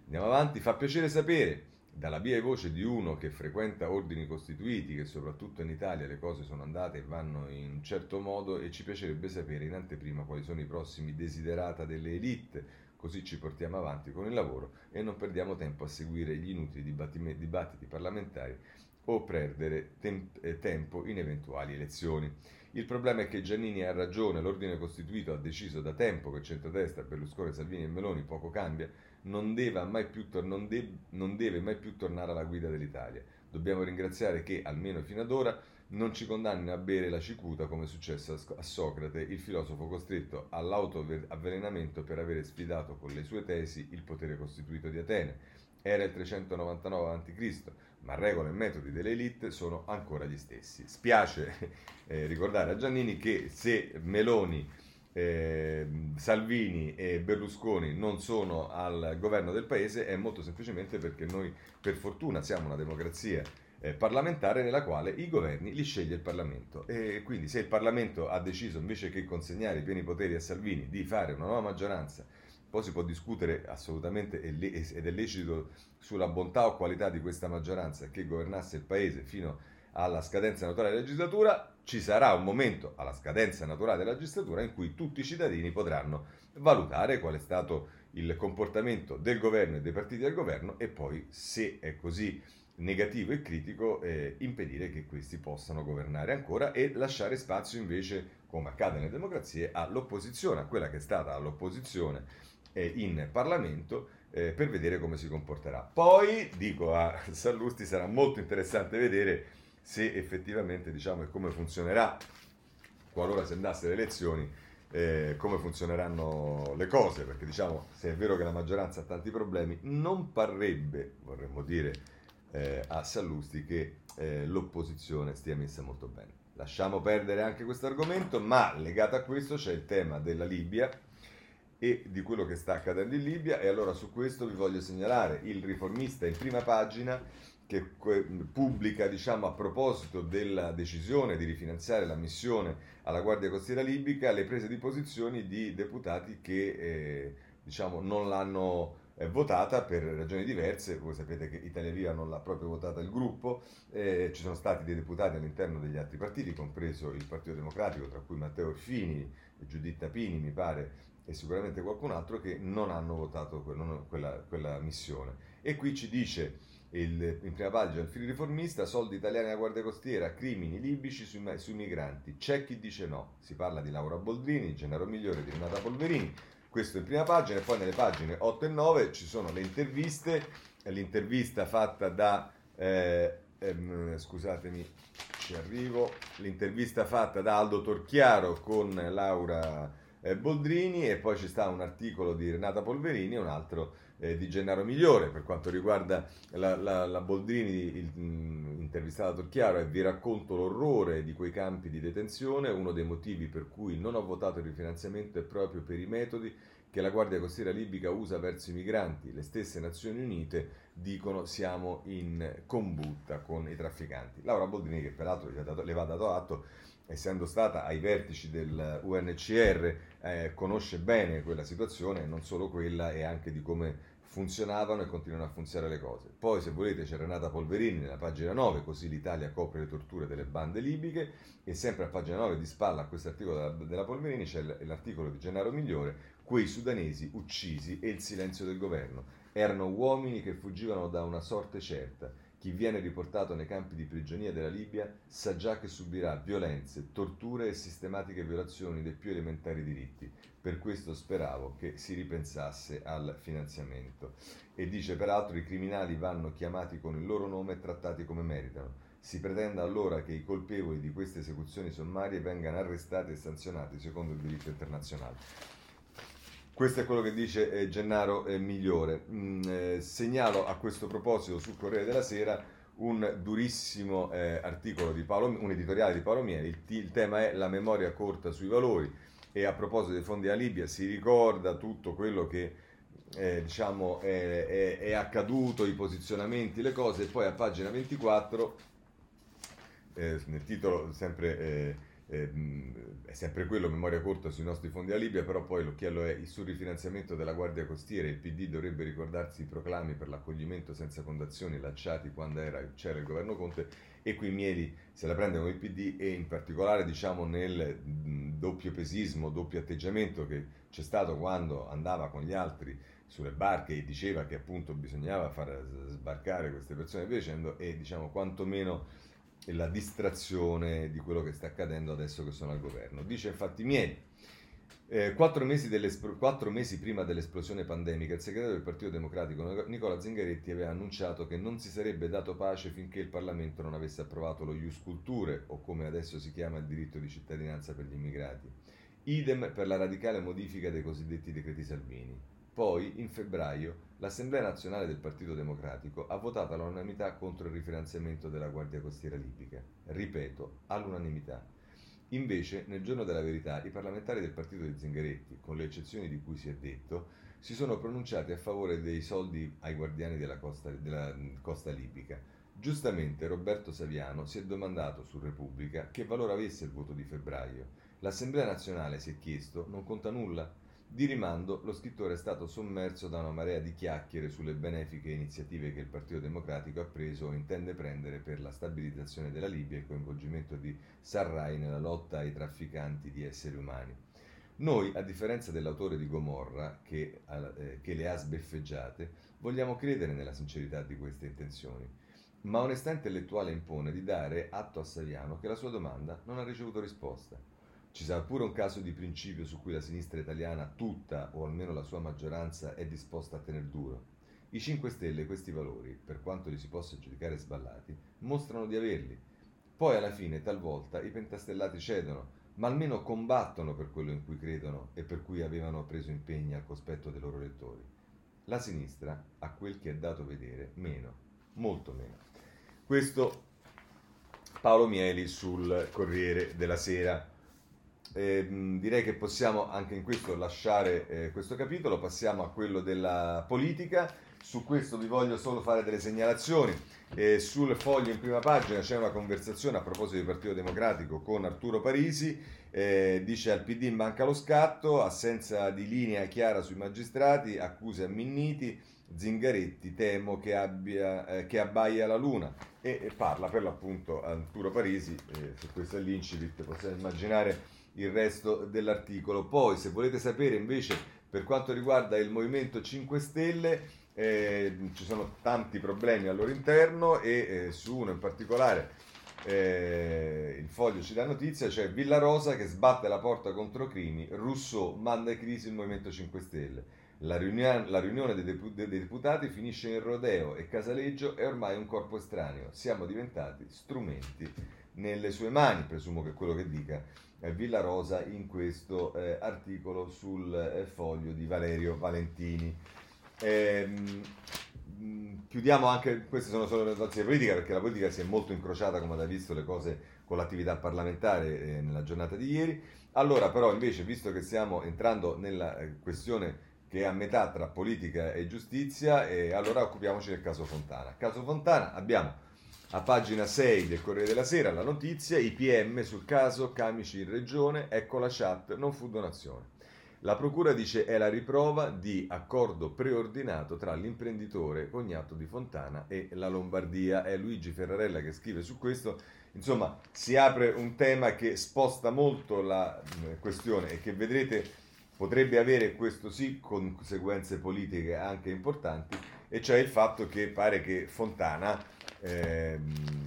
Andiamo avanti, fa piacere sapere dalla via e voce di uno che frequenta ordini costituiti, che soprattutto in Italia le cose sono andate e vanno in un certo modo e ci piacerebbe sapere in anteprima quali sono i prossimi desiderata delle elite, così ci portiamo avanti con il lavoro e non perdiamo tempo a seguire gli inutili dibattiti parlamentari o perdere tem- eh, tempo in eventuali elezioni. Il problema è che Giannini ha ragione, l'ordine costituito ha deciso da tempo che centrodestra, Berlusconi, Salvini e Meloni poco cambia, non deve, mai più, tor- non de- non deve mai più tornare alla guida dell'Italia. Dobbiamo ringraziare che, almeno fino ad ora, non ci condanni a bere la cicuta come è successo a Socrate, il filosofo costretto all'autoavvelenamento per avere sfidato con le sue tesi il potere costituito di Atene. Era il 399 a.C., ma regole e metodi delle elite sono ancora gli stessi. Spiace eh, ricordare a Giannini che se Meloni eh, Salvini e Berlusconi non sono al governo del paese è molto semplicemente perché noi per fortuna siamo una democrazia eh, parlamentare nella quale i governi li sceglie il Parlamento. E quindi se il Parlamento ha deciso invece che consegnare i pieni poteri a Salvini di fare una nuova maggioranza poi si può discutere assolutamente ed è lecito sulla bontà o qualità di questa maggioranza che governasse il paese fino alla scadenza naturale della legislatura, ci sarà un momento alla scadenza naturale della legislatura in cui tutti i cittadini potranno valutare qual è stato il comportamento del governo e dei partiti del governo e poi, se è così negativo e critico, eh, impedire che questi possano governare ancora e lasciare spazio invece, come accade nelle democrazie, all'opposizione, a quella che è stata all'opposizione eh, in Parlamento eh, per vedere come si comporterà. Poi, dico a Sallusti, sarà molto interessante vedere se effettivamente diciamo, e come funzionerà, qualora si andasse alle elezioni, eh, come funzioneranno le cose, perché diciamo, se è vero che la maggioranza ha tanti problemi, non parrebbe, vorremmo dire, eh, a Sallusti che eh, l'opposizione stia messa molto bene. Lasciamo perdere anche questo argomento, ma legato a questo c'è il tema della Libia e di quello che sta accadendo in Libia e allora su questo vi voglio segnalare il riformista in prima pagina che pubblica diciamo, a proposito della decisione di rifinanziare la missione alla Guardia Costiera Libica le prese di posizione di deputati che eh, diciamo, non l'hanno eh, votata per ragioni diverse, voi sapete che Italia Viva non l'ha proprio votata il gruppo, eh, ci sono stati dei deputati all'interno degli altri partiti, compreso il Partito Democratico, tra cui Matteo Orfini, Giuditta Pini mi pare e sicuramente qualcun altro che non hanno votato quella, quella missione. E qui ci dice il, in prima pagina il filo riformista, soldi italiani alla Guardia Costiera, crimini libici sui, sui, migranti. C'è chi dice no. Si parla di Laura Boldrini, Gennaro Migliore, di Renata Polverini. Questo in prima pagina e poi nelle pagine 8 e 9 ci sono le interviste. L'intervista fatta da... Eh, ehm, scusatemi, ci arrivo. L'intervista fatta da Aldo Torchiaro con Laura eh, Boldrini e poi ci sta un articolo di Renata Polverini e un altro eh, di Gennaro Migliore. Per quanto riguarda la, la, la Boldrini il, mh, intervistata a Torchiaro e vi racconto l'orrore di quei campi di detenzione uno dei motivi per cui non ho votato il rifinanziamento è proprio per i metodi che la Guardia Costiera libica usa verso i migranti. Le stesse Nazioni Unite dicono siamo in combutta con i trafficanti. Laura Boldrini che peraltro le va dato atto essendo stata ai vertici del UNCR, eh, conosce bene quella situazione, non solo quella, e anche di come funzionavano e continuano a funzionare le cose. Poi, se volete, c'è Renata Polverini nella pagina 9, così l'Italia copre le torture delle bande libiche, e sempre a pagina 9 di spalla a questo articolo della, della Polverini c'è l'articolo di Gennaro Migliore, quei sudanesi uccisi e il silenzio del governo. Erano uomini che fuggivano da una sorte certa chi viene riportato nei campi di prigionia della Libia sa già che subirà violenze, torture e sistematiche violazioni dei più elementari diritti. Per questo speravo che si ripensasse al finanziamento. E dice peraltro i criminali vanno chiamati con il loro nome e trattati come meritano. Si pretenda allora che i colpevoli di queste esecuzioni sommarie vengano arrestati e sanzionati secondo il diritto internazionale. Questo è quello che dice eh, Gennaro eh, Migliore. Mm, eh, segnalo a questo proposito sul Corriere della Sera un durissimo eh, articolo di Paolo, un editoriale di Paolo Mieri. Il, il, tema è la memoria corta sui valori e a proposito dei fondi a Libia si ricorda tutto quello che eh, diciamo è, è, è, accaduto, i posizionamenti, le cose e poi a pagina 24 eh, nel titolo sempre eh, è sempre quello, memoria corta sui nostri fondi a Libia, però poi l'occhiello è sul rifinanziamento della Guardia Costiera, il PD dovrebbe ricordarsi i proclami per l'accoglimento senza condazioni lanciati quando era, c'era il governo Conte e qui Mieli se la prende con il PD e in particolare diciamo nel doppio pesismo, doppio atteggiamento che c'è stato quando andava con gli altri sulle barche e diceva che appunto bisognava far sbarcare queste persone dicendo e diciamo quantomeno e la distrazione di quello che sta accadendo adesso che sono al governo. Dice infatti Mieli, eh, quattro, mesi quattro, mesi prima dell'esplosione pandemica, il segretario del Partito Democratico Nicola Zingaretti aveva annunciato che non si sarebbe dato pace finché il Parlamento non avesse approvato lo Ius Culture, o come adesso si chiama il diritto di cittadinanza per gli immigrati. Idem per la radicale modifica dei cosiddetti decreti Salvini. Poi, in febbraio, l'Assemblea nazionale del Partito Democratico ha votato all'unanimità contro il rifinanziamento della Guardia Costiera libica. Ripeto, all'unanimità. Invece, nel giorno della verità, i parlamentari del partito di Zingaretti, con le eccezioni di cui si è detto, si sono pronunciati a favore dei soldi ai guardiani della costa, della costa libica. Giustamente Roberto Saviano si è domandato su Repubblica che valore avesse il voto di febbraio. L'Assemblea nazionale si è chiesto non conta nulla Di rimando, lo scrittore è stato sommerso da una marea di chiacchiere sulle benefiche iniziative che il Partito Democratico ha preso o intende prendere per la stabilizzazione della Libia e il coinvolgimento di Sarraj nella lotta ai trafficanti di esseri umani. Noi, a differenza dell'autore di Gomorra, che, eh, che le ha sbeffeggiate, vogliamo credere nella sincerità di queste intenzioni. Ma onestà intellettuale impone di dare atto a Saviano che la sua domanda non ha ricevuto risposta. Ci sarà pure un caso di principio su cui la sinistra italiana tutta, o almeno la sua maggioranza, è disposta a tener duro. I 5 Stelle questi valori, per quanto li si possa giudicare sballati, mostrano di averli. Poi alla fine, talvolta, i pentastellati cedono, ma almeno combattono per quello in cui credono e per cui avevano preso impegni al cospetto dei loro lettori. La sinistra, a quel che è dato vedere, meno, molto meno. Questo Paolo Mieli sul Corriere della Sera. Eh, direi che possiamo anche in questo lasciare eh, questo capitolo, passiamo a quello della politica. Su questo vi voglio solo fare delle segnalazioni. Eh, sul foglio in prima pagina c'è una conversazione a proposito del Partito Democratico con Arturo Parisi. Eh, dice al PD manca lo scatto, assenza di linea chiara sui magistrati, accuse a Minniti, Zingaretti temo che, abbia, eh, che abbaia la luna e, e, parla per l'appunto Arturo Parisi, eh, su questo è l'incipit, possiamo immaginare il resto dell'articolo. Poi, se volete sapere invece per quanto riguarda il Movimento 5 Stelle, eh, ci sono tanti problemi al loro interno e eh, su uno in particolare eh, il foglio ci dà notizia, cioè Villa Rosa che sbatte la porta contro Crimi, Rousseau manda in crisi il Movimento 5 Stelle. La, riunione, la riunione dei, depu- dei deputati finisce in rodeo e Casaleggio è ormai un corpo estraneo. Siamo diventati strumenti nelle sue mani, presumo che quello che dica eh, Villa Rosa in questo eh, articolo sul eh, foglio di Valerio Valentini. Ehm, chiudiamo anche, queste sono solo le notizie politiche perché la politica si è molto incrociata come avete visto le cose con l'attività parlamentare eh, nella giornata di ieri. Allora però invece visto che stiamo entrando nella eh, questione che è a metà tra politica e giustizia, eh, allora occupiamoci del caso Fontana. Caso Fontana abbiamo a pagina 6 del Corriere della Sera la notizia, IPM sul caso Camici in regione, ecco la chat, non fu donazione. La procura dice è la riprova di accordo preordinato tra l'imprenditore cognato di Fontana e la Lombardia. È Luigi Ferrarella che scrive su questo. Insomma, si apre un tema che sposta molto la questione e che vedrete potrebbe avere questo sì conseguenze politiche anche importanti, e cioè il fatto che pare che Fontana ehm,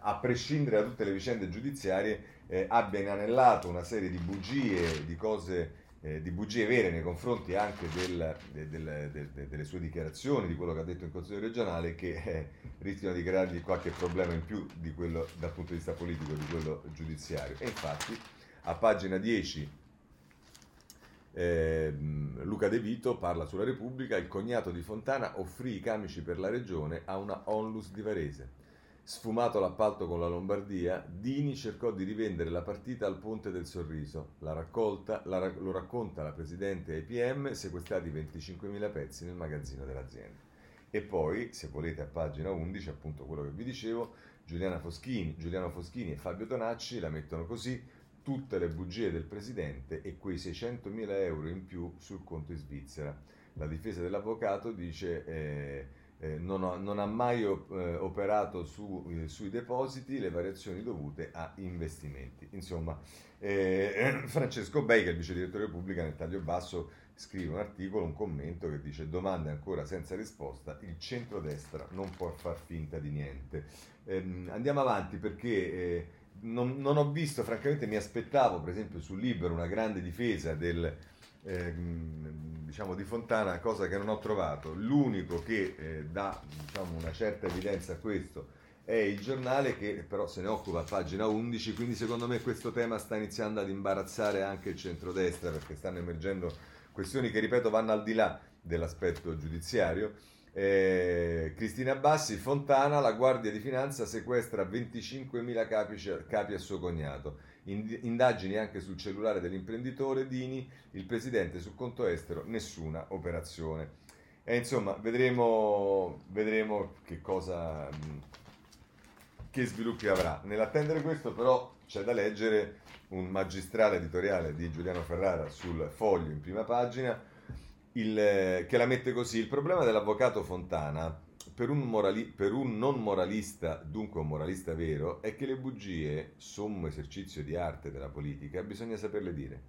a prescindere da tutte le vicende giudiziarie, eh, abbia inanellato una serie di bugie, di cose, eh, di bugie vere nei confronti anche del, del, del, delle sue dichiarazioni, di quello che ha detto in Consiglio regionale, che eh, rischiano di creargli qualche problema in più di quello, dal punto di vista politico di quello giudiziario. E infatti, a pagina 10 eh, Luca De Vito parla sulla Repubblica, il cognato di Fontana offrì i camici per la regione a una onlus di Varese. Sfumato l'appalto con la Lombardia, Dini cercò di rivendere la partita al Ponte del Sorriso. La raccolta la, lo racconta la presidente IPM, sequestrati 25.000 pezzi nel magazzino dell'azienda. E poi, se volete a pagina 11, appunto quello che vi dicevo, Foschini, Giuliano Foschini e Fabio Tonacci la mettono così, tutte le bugie del presidente e quei 600.000 euro in più sul conto in Svizzera. La difesa dell'avvocato dice eh, eh, non, ho, non, ha mai op- eh, operato su, eh, sui depositi le variazioni dovute a investimenti. Insomma, eh, Francesco Bei, che è il vice direttore Repubblica, nel taglio basso scrive un articolo, un commento che dice domande ancora senza risposta, il centrodestra non può far finta di niente. Ehm, andiamo avanti perché non, non, ho visto, francamente mi aspettavo per esempio sul Libero una grande difesa del, eh, diciamo di Fontana, cosa che non ho trovato. L'unico che eh, dà diciamo, una certa evidenza a questo è il giornale che però se ne occupa a pagina 11, quindi secondo me questo tema sta iniziando ad imbarazzare anche il centrodestra perché stanno emergendo questioni che ripeto vanno al di là dell'aspetto giudiziario eh, Cristina Bassi, Fontana, la Guardia di Finanza sequestra 25.000 capi, capi a suo cognato. Indagini anche sul cellulare dell'imprenditore Dini, il presidente sul conto estero, nessuna operazione. E insomma, vedremo, vedremo che cosa che sviluppi avrà. Nell'attendere questo però c'è da leggere un magistrale editoriale di Giuliano Ferrara sul foglio in prima pagina il, che la mette così. Il problema dell'avvocato Fontana per un, morali- per un, non moralista, dunque un moralista vero, è che le bugie, sommo esercizio di arte della politica, bisogna saperle dire.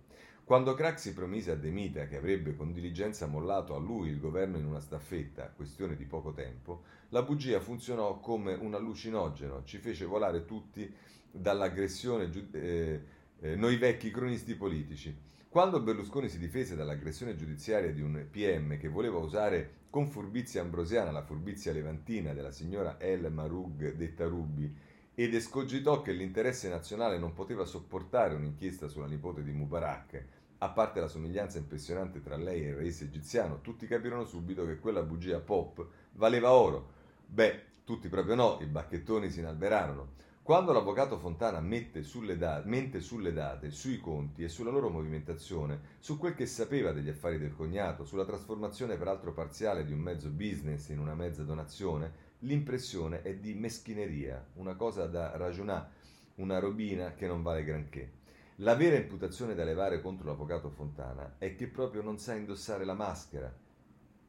Quando Craxi promise a De Mita che avrebbe con diligenza mollato a lui il governo in una staffetta, questione di poco tempo, la bugia funzionò come un allucinogeno, ci fece volare tutti dall'aggressione, eh, eh, noi vecchi cronisti politici. Quando Berlusconi si difese dall'aggressione giudiziaria di un PM che voleva usare con furbizia ambrosiana la furbizia levantina della signora El Marug detta Rubi ed escogitò che l'interesse nazionale non poteva sopportare un'inchiesta sulla nipote di Mubarak, a parte la somiglianza impressionante tra lei e il re egiziano, tutti capirono subito che quella bugia pop valeva oro. Beh, tutti proprio no, i bacchettoni si inalberarono. Quando l'avvocato Fontana sulle date, mente sulle date, sui conti e sulla loro movimentazione, su quel che sapeva degli affari del cognato, sulla trasformazione peraltro parziale di un mezzo business in una mezza donazione, l'impressione è di meschineria, una cosa da ragionare, una robina che non vale granché. La vera imputazione da levare contro l'avvocato Fontana è che proprio non sa indossare la maschera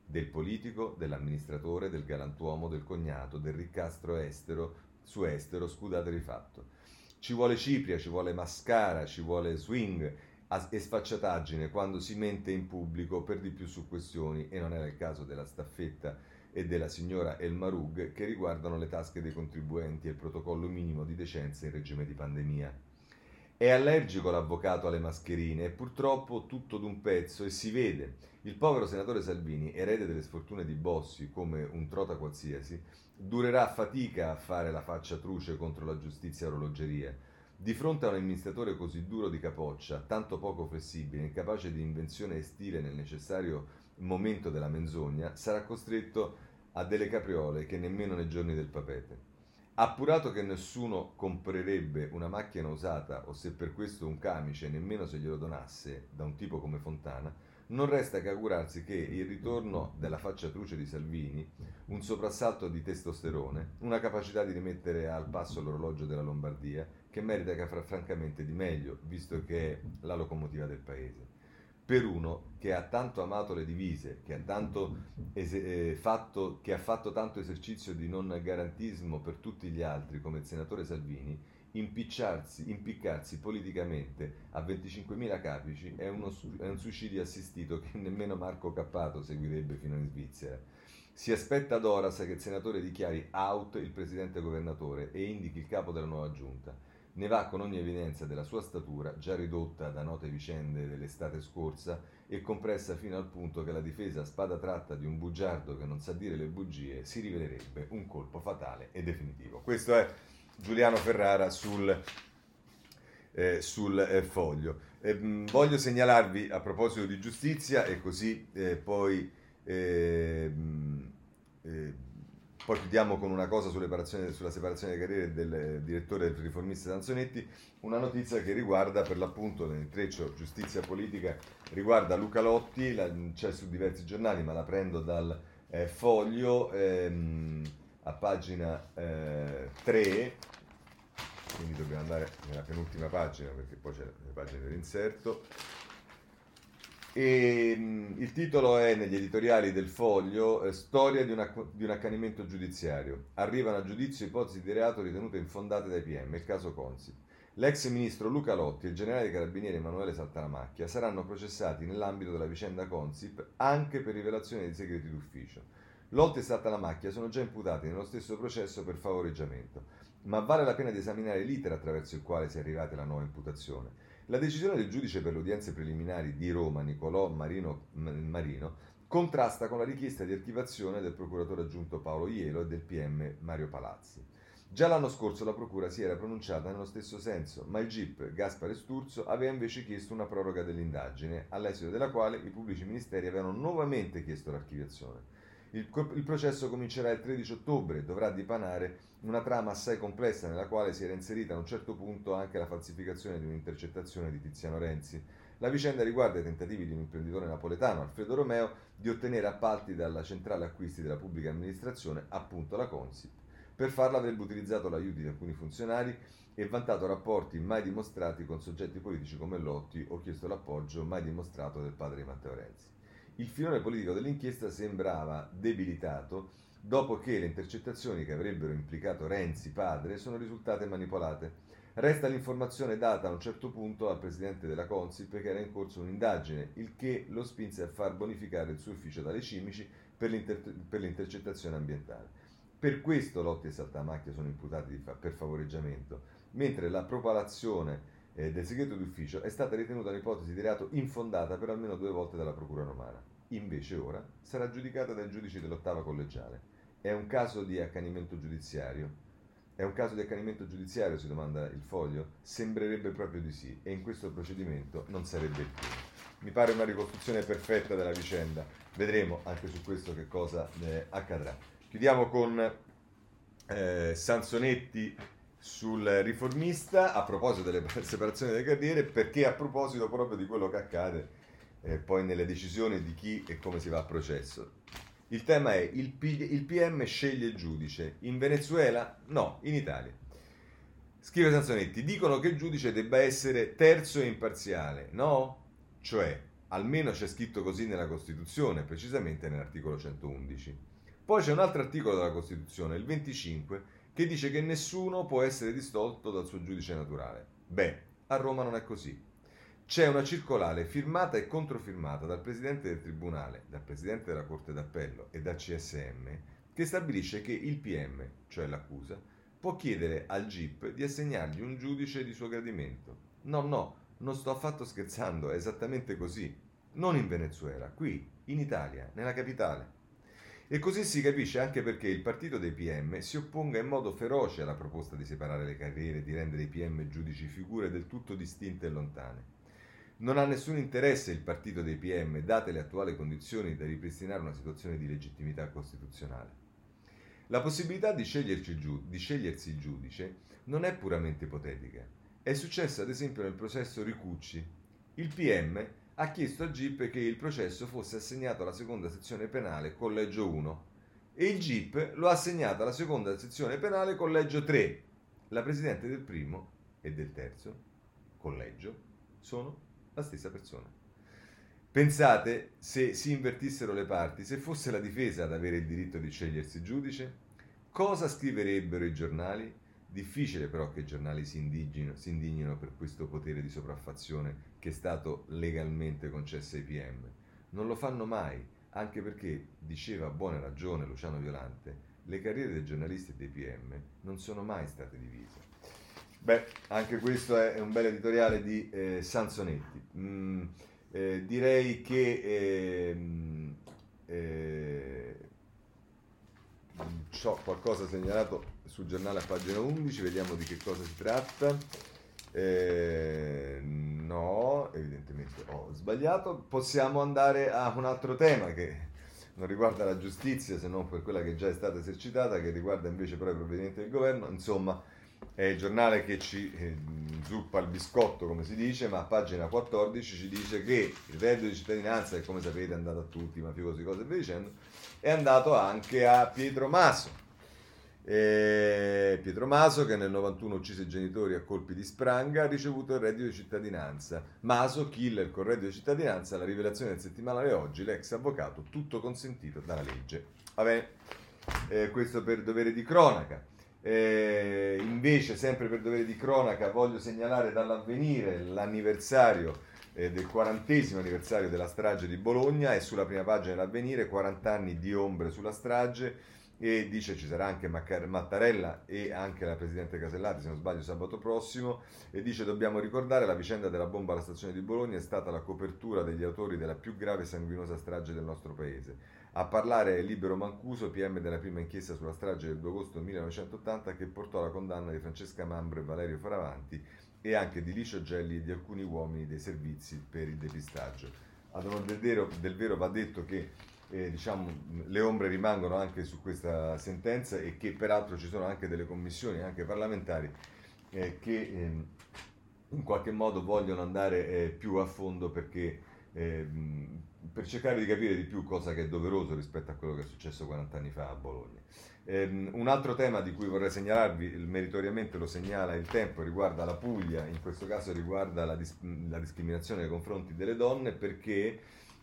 del politico, dell'amministratore, del galantuomo, del cognato, del riccastro estero, su estero, scusate rifatto. Ci vuole cipria, ci vuole mascara, ci vuole swing e sfacciataggine quando si mente in pubblico per di più su questioni, e non era il caso della staffetta e della signora El Marug, che riguardano le tasche dei contribuenti e il protocollo minimo di decenza in regime di pandemia. È allergico l'avvocato alle mascherine e purtroppo tutto d'un pezzo e si vede. Il povero senatore Salvini, erede delle sfortune di Bossi come un trota qualsiasi, durerà fatica a fare la faccia truce contro la giustizia orologeria. Di fronte a un amministratore così duro di capoccia, tanto poco flessibile, incapace di invenzione e stile nel necessario momento della menzogna, sarà costretto a delle capriole che nemmeno nei giorni del papete. Appurato che nessuno comprerebbe una macchina usata o se per questo un camice, nemmeno se glielo donasse, da un tipo come Fontana, non resta che augurarsi che il ritorno della faccia truce di Salvini, un soprassalto di testosterone, una capacità di rimettere al passo l'orologio della Lombardia, che merita che francamente di meglio, visto che è la locomotiva del paese per uno che ha tanto amato le divise, che ha, tanto eh, fatto, che ha fatto tanto esercizio di non garantismo per tutti gli altri, come il senatore Salvini, impiccarsi politicamente a 25.000 capici è, uno, è un suicidio assistito che nemmeno Marco Cappato seguirebbe fino in Svizzera. Si aspetta ad Oras che il senatore dichiari out il presidente governatore e indichi il capo della nuova giunta ne va con ogni evidenza della sua statura, già ridotta da note vicende dell'estate scorsa e compressa fino al punto che la difesa a spada tratta di un bugiardo che non sa dire le bugie si rivelerebbe un colpo fatale e definitivo. Questo è Giuliano Ferrara sul, eh, sul eh, foglio. Eh, voglio segnalarvi a proposito di giustizia e così eh, poi ehm, eh, poi chiudiamo con una cosa sulla separazione delle carriere del direttore del riformista Sanzonetti, una notizia che riguarda per l'appunto nel treccio giustizia politica, riguarda Luca Lotti, la, c'è su diversi giornali ma la prendo dal eh, foglio ehm, a pagina eh, 3, quindi dobbiamo andare nella penultima pagina perché poi c'è la pagina dell'inserto. E, mh, il titolo è negli editoriali del foglio eh, Storia di un, acc- di un, accanimento giudiziario. Arrivano a giudizio ipotesi di reato ritenute infondate dai PM, il caso Consip. L'ex ministro Luca Lotti e il generale dei carabinieri Emanuele Saltanamacchia saranno processati nell'ambito della vicenda Consip anche per rivelazione di segreti d'ufficio. Lotti e Saltanamacchia sono già imputati nello stesso processo per favoreggiamento, ma vale la pena di esaminare l'iter attraverso il quale si è arrivati alla nuova imputazione. La decisione del giudice per le udienze preliminari di Roma, Nicolò Marino, Marino, contrasta con la richiesta di archivazione del procuratore aggiunto Paolo Ielo e del PM Mario Palazzi. Già l'anno scorso la procura si era pronunciata nello stesso senso, ma il GIP Gaspare Sturzo aveva invece chiesto una proroga dell'indagine, all'esito della quale i pubblici ministeri avevano nuovamente chiesto l'archiviazione. Il, il, processo comincerà il 13 ottobre e dovrà dipanare una trama assai complessa nella quale si era inserita a un certo punto anche la falsificazione di un'intercettazione di Tiziano Renzi. La vicenda riguarda i tentativi di un imprenditore napoletano, Alfredo Romeo, di ottenere appalti dalla centrale acquisti della pubblica amministrazione, appunto la Consip, Per farlo avrebbe utilizzato l'aiuto di alcuni funzionari e vantato rapporti mai dimostrati con soggetti politici come Lotti o chiesto l'appoggio mai dimostrato del padre di Matteo Renzi. Il filone politico dell'inchiesta sembrava debilitato dopo che le intercettazioni che avrebbero implicato Renzi padre sono risultate manipolate. Resta l'informazione data a un certo punto al presidente della Consip che era in corso un'indagine, il che lo spinse a far bonificare il suo ufficio dalle Cimici per, l'inter- per l'intercettazione ambientale. Per questo Lotti e Saltamacchia sono imputati fa- per favoreggiamento, mentre la propalazione eh, del segreto d'ufficio è stata ritenuta un'ipotesi di reato infondata per almeno due volte dalla Procura Romana. Invece ora sarà giudicata dai giudici dell'ottava collegiale. È un caso di accanimento giudiziario? È un caso di accanimento giudiziario, si domanda il foglio? Sembrerebbe proprio di sì, e in questo procedimento non sarebbe il primo. Mi pare una ricostruzione perfetta della vicenda. Vedremo anche su questo che cosa eh, accadrà. Chiudiamo con eh, Sansonetti sul riformista a proposito delle separazioni delle carriere, perché a proposito proprio di quello che accade eh, poi nelle decisioni di chi e come si va a processo. Il tema è il, P- il PM sceglie il giudice. In Venezuela? No, in Italia. Scrive Sansonetti, dicono che il giudice debba essere terzo e imparziale. No? Cioè, almeno c'è scritto così nella Costituzione, precisamente nell'articolo 111. Poi c'è un altro articolo della Costituzione, il 25, che dice che nessuno può essere distolto dal suo giudice naturale. Beh, a Roma non è così. C'è una circolare firmata e controfirmata dal Presidente del Tribunale, dal Presidente della Corte d'Appello e dal CSM che stabilisce che il PM, cioè l'accusa, può chiedere al GIP di assegnargli un giudice di suo gradimento. No, no, non sto affatto scherzando, è esattamente così. Non in Venezuela, qui, in Italia, nella capitale. E così si capisce anche perché il partito dei PM si opponga in modo feroce alla proposta di separare le carriere e di rendere i PM giudici figure del tutto distinte e lontane. Non ha nessun interesse il partito dei PM, date le attuali condizioni, da ripristinare una situazione di legittimità costituzionale. La possibilità di, scegliersi il giudice non è puramente ipotetica. È successo ad esempio nel processo Ricucci. Il PM ha chiesto al GIP che il processo fosse assegnato alla seconda sezione penale collegio 1 e il GIP lo ha assegnato alla seconda sezione penale collegio 3. La presidente del primo e del terzo collegio sono la stessa persona. Pensate se si invertissero le parti, se fosse la difesa ad avere il diritto di scegliersi giudice, cosa scriverebbero i giornali? Difficile però che i giornali si indignino, si indignino per questo potere di sopraffazione che è stato legalmente concesso ai PM. Non lo fanno mai, anche perché, diceva a buona ragione Luciano Violante, le carriere dei giornalisti e dei PM non sono mai state divise. Beh, anche questo è un bel editoriale di eh, Sansonetti. Mm, eh, direi che eh, eh, ho qualcosa segnalato sul giornale a pagina 11, vediamo di che cosa si tratta. Eh, no, evidentemente ho sbagliato. Possiamo andare a un altro tema che non riguarda la giustizia se non per quella che già è stata esercitata, che riguarda invece però i provvedimenti del governo. Insomma, è il giornale che ci eh, zuppa il biscotto, come si dice, ma a pagina 14 ci dice che il reddito di cittadinanza, che come sapete è andato a tutti, mafiosi, cose e via dicendo, è andato anche a Pietro Maso. E Pietro Maso, che nel 91 uccise i genitori a colpi di spranga, ha ricevuto il reddito di cittadinanza. Maso, killer con reddito di cittadinanza, la rivelazione del settimanale oggi, l'ex avvocato, tutto consentito dalla legge. Vabbè, eh, questo per dovere di cronaca. Eh, invece, sempre per dovere di cronaca, voglio segnalare dall'avvenire l'anniversario eh, del quarantesimo anniversario della strage di Bologna. E sulla prima pagina dell'avvenire 40 anni di ombre sulla strage. E dice ci sarà anche Mattarella e anche la Presidente Casellati se non sbaglio sabato prossimo. E dice dobbiamo ricordare la vicenda della bomba alla stazione di Bologna. È stata la copertura degli autori della più grave e sanguinosa strage del nostro paese a parlare è Libero Mancuso, PM della prima inchiesta sulla strage del 2 agosto 1980 che portò alla condanna di Francesca Mambro e Valerio Faravanti e anche di Licio Gelli e di alcuni uomini dei servizi per il depistaggio. Ad onore del vero, del vero va detto che eh, diciamo, le ombre rimangono anche su questa sentenza e che peraltro ci sono anche delle commissioni, anche parlamentari, eh, che eh, in qualche modo vogliono andare eh, più a fondo perché ehm, per cercare di capire di più cosa che è doveroso rispetto a quello che è successo 40 anni fa a Bologna. Um, un altro tema di cui vorrei segnalarvi, meritoriamente lo segnala il tempo, riguarda la Puglia, in questo caso riguarda la, dis- la discriminazione nei confronti delle donne, perché,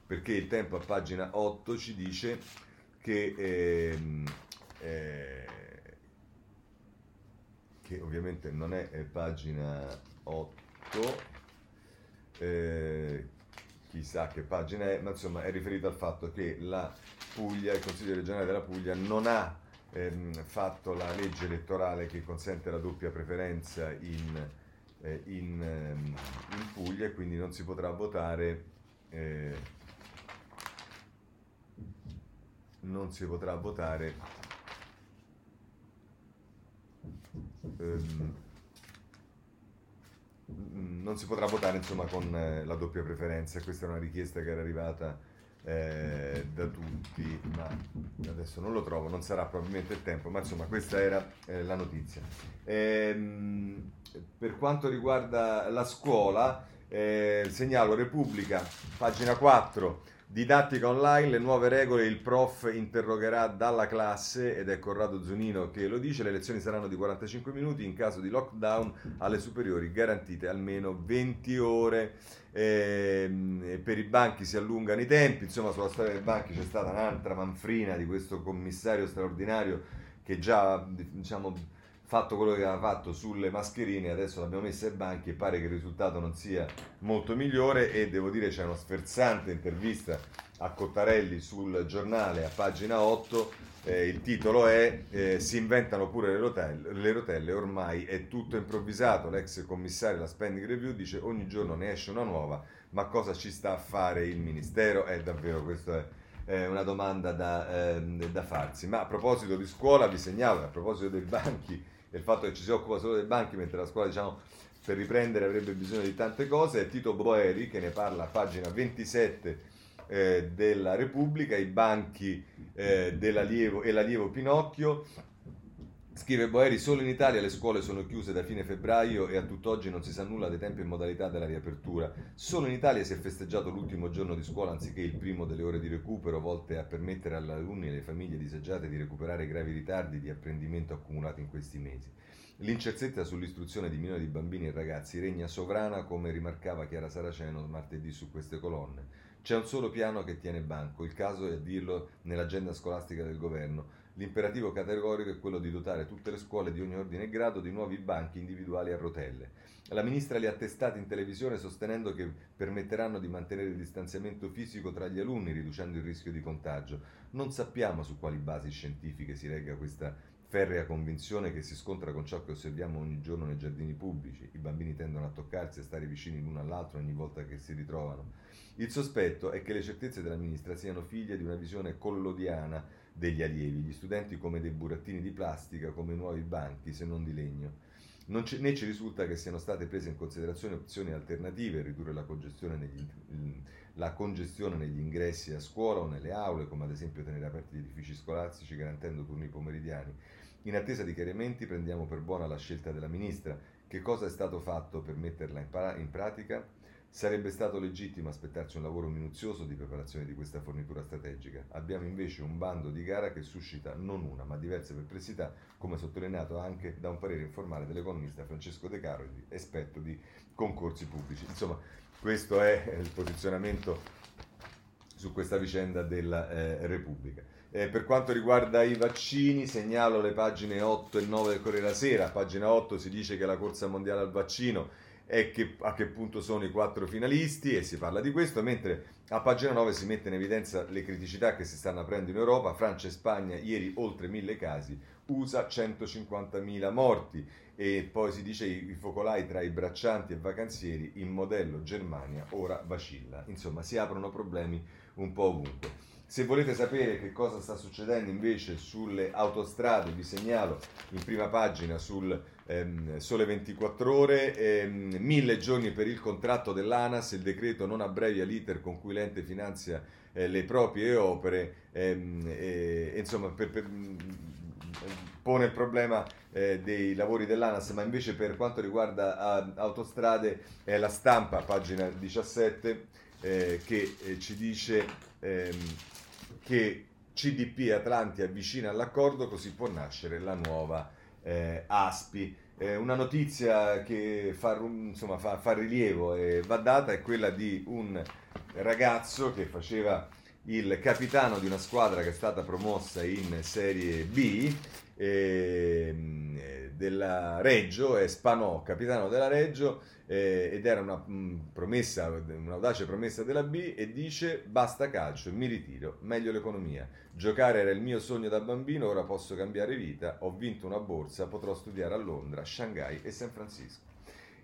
perché, il tempo a pagina 8 ci dice che, ehm, eh, che ovviamente non è, è pagina 8, eh, chissà che pagina è, ma insomma è riferito al fatto che la Puglia, il Consiglio regionale della Puglia non ha ehm, fatto la legge elettorale che consente la doppia preferenza in, eh, in, ehm, in Puglia e quindi non si potrà votare eh, non si potrà votare ehm, non si potrà votare insomma con eh, la doppia preferenza questa è una richiesta che era arrivata eh, da tutti, ma adesso non lo trovo, non sarà probabilmente il tempo, ma insomma questa era eh, la notizia. Ehm, per quanto riguarda la scuola, eh, segnalo Repubblica, pagina 4, Didattica online, le nuove regole, il prof interrogherà dalla classe ed è Corrado Zunino che lo dice, le lezioni saranno di 45 minuti, in caso di lockdown alle superiori garantite almeno 20 ore, e per i banchi si allungano i tempi, insomma sulla storia dei banchi c'è stata un'altra manfrina di questo commissario straordinario che già diciamo fatto quello che aveva fatto sulle mascherine, adesso l'abbiamo messa ai banchi e pare che il risultato non sia molto migliore e devo dire c'è una sferzante intervista a Cottarelli sul giornale a pagina 8, eh, il titolo è eh, Si inventano pure le rotelle, le rotelle, ormai è tutto improvvisato, l'ex commissario della Spending Review dice ogni giorno ne esce una nuova, ma cosa ci sta a fare il Ministero? È davvero questo è eh, una domanda da, eh, da, farsi. Ma a proposito di scuola, vi segnalo, a proposito dei banchi, del fatto che ci si occupa solo dei banchi, mentre la scuola, diciamo, per riprendere avrebbe bisogno di tante cose, è Tito Boeri che ne parla a pagina 27 eh, della Repubblica, i banchi eh, dell'allievo e l'allievo Pinocchio. Scrive Boeri, solo in Italia le scuole sono chiuse da fine febbraio e a tutt'oggi non si sa nulla dei tempi e modalità della riapertura. Solo in Italia si è festeggiato l'ultimo giorno di scuola anziché il primo delle ore di recupero volte a permettere agli alunni e alle famiglie disagiate di recuperare i gravi ritardi di apprendimento accumulati in questi mesi. L'incertezza sull'istruzione di milioni di bambini e ragazzi regna sovrana come rimarcava Chiara Saraceno martedì su queste colonne. C'è un solo piano che tiene banco, il caso è dirlo nell'agenda scolastica del governo L'imperativo categorico è quello di dotare tutte le scuole di ogni ordine e grado di nuovi banchi individuali a rotelle. La ministra li ha testati in televisione sostenendo che permetteranno di mantenere il distanziamento fisico tra gli alunni, riducendo il rischio di contagio. Non sappiamo su quali basi scientifiche si regga questa ferrea convinzione che si scontra con ciò che osserviamo ogni giorno nei giardini pubblici. I bambini tendono a toccarsi e a stare vicini l'uno all'altro ogni volta che si ritrovano. Il sospetto è che le certezze della ministra siano figlie di una visione collodiana degli allievi, gli studenti come dei burattini di plastica, come nuovi banchi, se non di legno. Non c- né ci risulta che siano state prese in considerazione opzioni alternative, ridurre la congestione, negli, la congestione negli ingressi a scuola o nelle aule, come ad esempio tenere aperti gli edifici scolastici garantendo turni pomeridiani. In attesa di chiarimenti prendiamo per buona la scelta della Ministra. Che cosa è stato fatto per metterla in, pra- in pratica? Sarebbe stato legittimo aspettarci un lavoro minuzioso di preparazione di questa fornitura strategica. Abbiamo invece un bando di gara che suscita non una, ma diverse perplessità, come sottolineato anche da un parere informale dell'economista Francesco De Caro, esperto di concorsi pubblici. Insomma, questo è il posizionamento su questa vicenda della eh, Repubblica. Eh, per quanto riguarda i vaccini, segnalo le pagine 8 e 9 del Corriere della Sera. A pagina 8 si dice che la corsa mondiale al vaccino e che, a che punto sono i quattro finalisti e si parla di questo, mentre a pagina 9 si mette in evidenza le criticità che si stanno aprendo in Europa, Francia e Spagna ieri oltre mille casi, USA 150.000 morti. E poi si dice i focolai tra i braccianti e vacanzieri, il modello Germania ora vacilla, insomma si aprono problemi un po' ovunque. Se volete sapere che cosa sta succedendo invece sulle autostrade, vi segnalo in prima pagina sul ehm, Sole 24 Ore, ehm, mille giorni per il contratto dell'ANAS, il decreto non abbrevia l'iter con cui l'ente finanzia eh, le proprie opere, ehm, e, insomma per, per, pone il problema eh, dei lavori dell'ANAS, ma invece per quanto riguarda uh, autostrade è la stampa, pagina 17, eh, che eh, ci dice ehm, che CDP Atlanti avvicina all'accordo, così può nascere la nuova eh, ASPI. Eh, una notizia che fa, insomma, fa, fa rilievo e va data è quella di un ragazzo che faceva il capitano di una squadra che è stata promossa in Serie B eh, della Reggio, è Spanò, capitano della Reggio, eh, ed era una mh, mm, promessa, un'audace promessa della B e dice basta calcio, mi ritiro, meglio l'economia. Giocare era il mio sogno da bambino, ora posso cambiare vita, ho vinto una borsa, potrò studiare a Londra, Shanghai e San Francisco.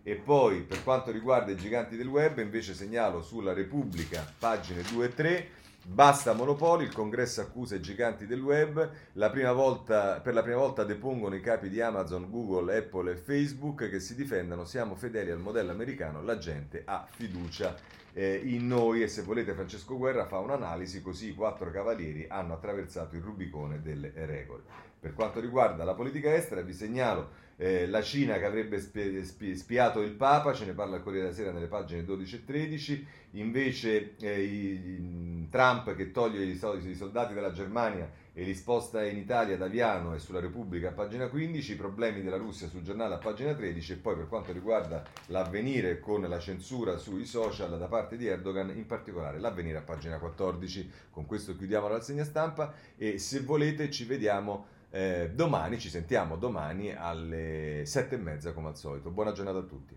E poi per quanto riguarda i giganti del web, invece segnalo sulla Repubblica, pagine 2 e 3, Basta monopoli, il congresso accusa i giganti del web, la volta, per la prima volta depongono i capi di Amazon, Google, Apple e Facebook che si difendano, siamo fedeli al modello americano, la gente ha fiducia eh, in noi e se volete Francesco Guerra fa un'analisi così i quattro cavalieri hanno attraversato il Rubicone delle regole. Per quanto riguarda la politica estera vi segnalo eh, la Cina che avrebbe spi- spi- spiato il Papa, ce ne parla il Corriere della Sera nelle pagine 12 e 13, invece eh, i, Trump che toglie i, i soldati dalla Germania e li sposta in Italia da Viano e sulla Repubblica a pagina 15, i problemi della Russia sul giornale a pagina 13 e poi per quanto riguarda l'avvenire con la censura sui social da parte di Erdogan, in particolare l'avvenire a pagina 14. Con questo chiudiamo la rassegna stampa e se volete ci vediamo eh, domani, ci sentiamo domani alle sette e mezza come al solito. Buona giornata a tutti.